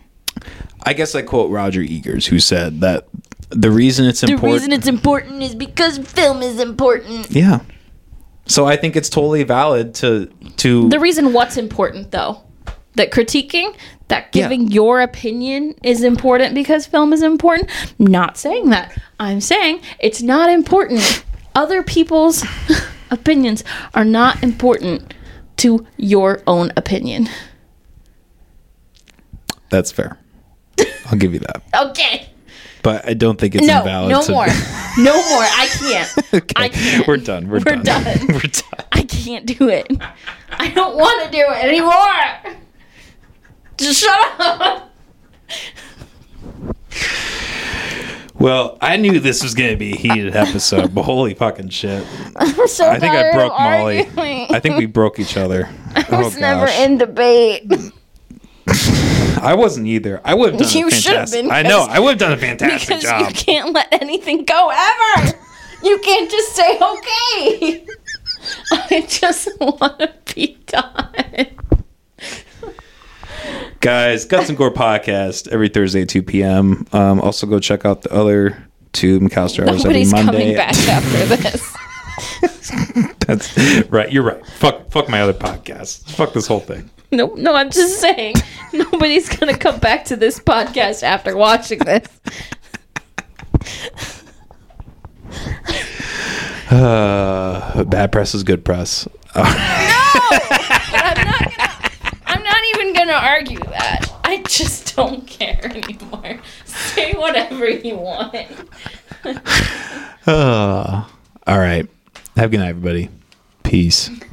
I guess I quote Roger Ebert, who said that the reason it's important The reason it's important is because film is important. yeah. So I think it's totally valid to to The reason what's important though, that critiquing, that Yeah. giving your opinion is important because film is important. Not saying that. I'm saying it's not important. Other people's opinions are not important to your own opinion. that's fair. I'll give you that. Okay. But I don't think it's No, invalid. no to- more. No more. I can't. okay, I can't. We're done. We're, We're done. done. we're done. I can't do it. I don't want to do it anymore. Just shut up. Well, I knew this was going to be a heated episode, but holy fucking shit. I'm so I think I broke Molly. arguing. I think we broke each other. I oh, was never in debate. I wasn't either. I would have done You should have been, I know. I would have done a fantastic Because job. you can't let anything go ever. You can't just say okay. I just want to be done. Guys, Guts and Gore podcast every Thursday at 2 p.m. Um, also, go check out the other two McAllister hours every Nobody's Monday. coming back after this. That's right. You're right. Fuck, fuck my other podcast. Fuck this whole thing. No, no, I'm just saying nobody's gonna come back to this podcast after watching this. Uh, bad press is good press. I'm not gonna. I'm not even gonna argue that. I just don't care anymore. Say whatever you want. Uh, all right. Have a good night, everybody. Peace.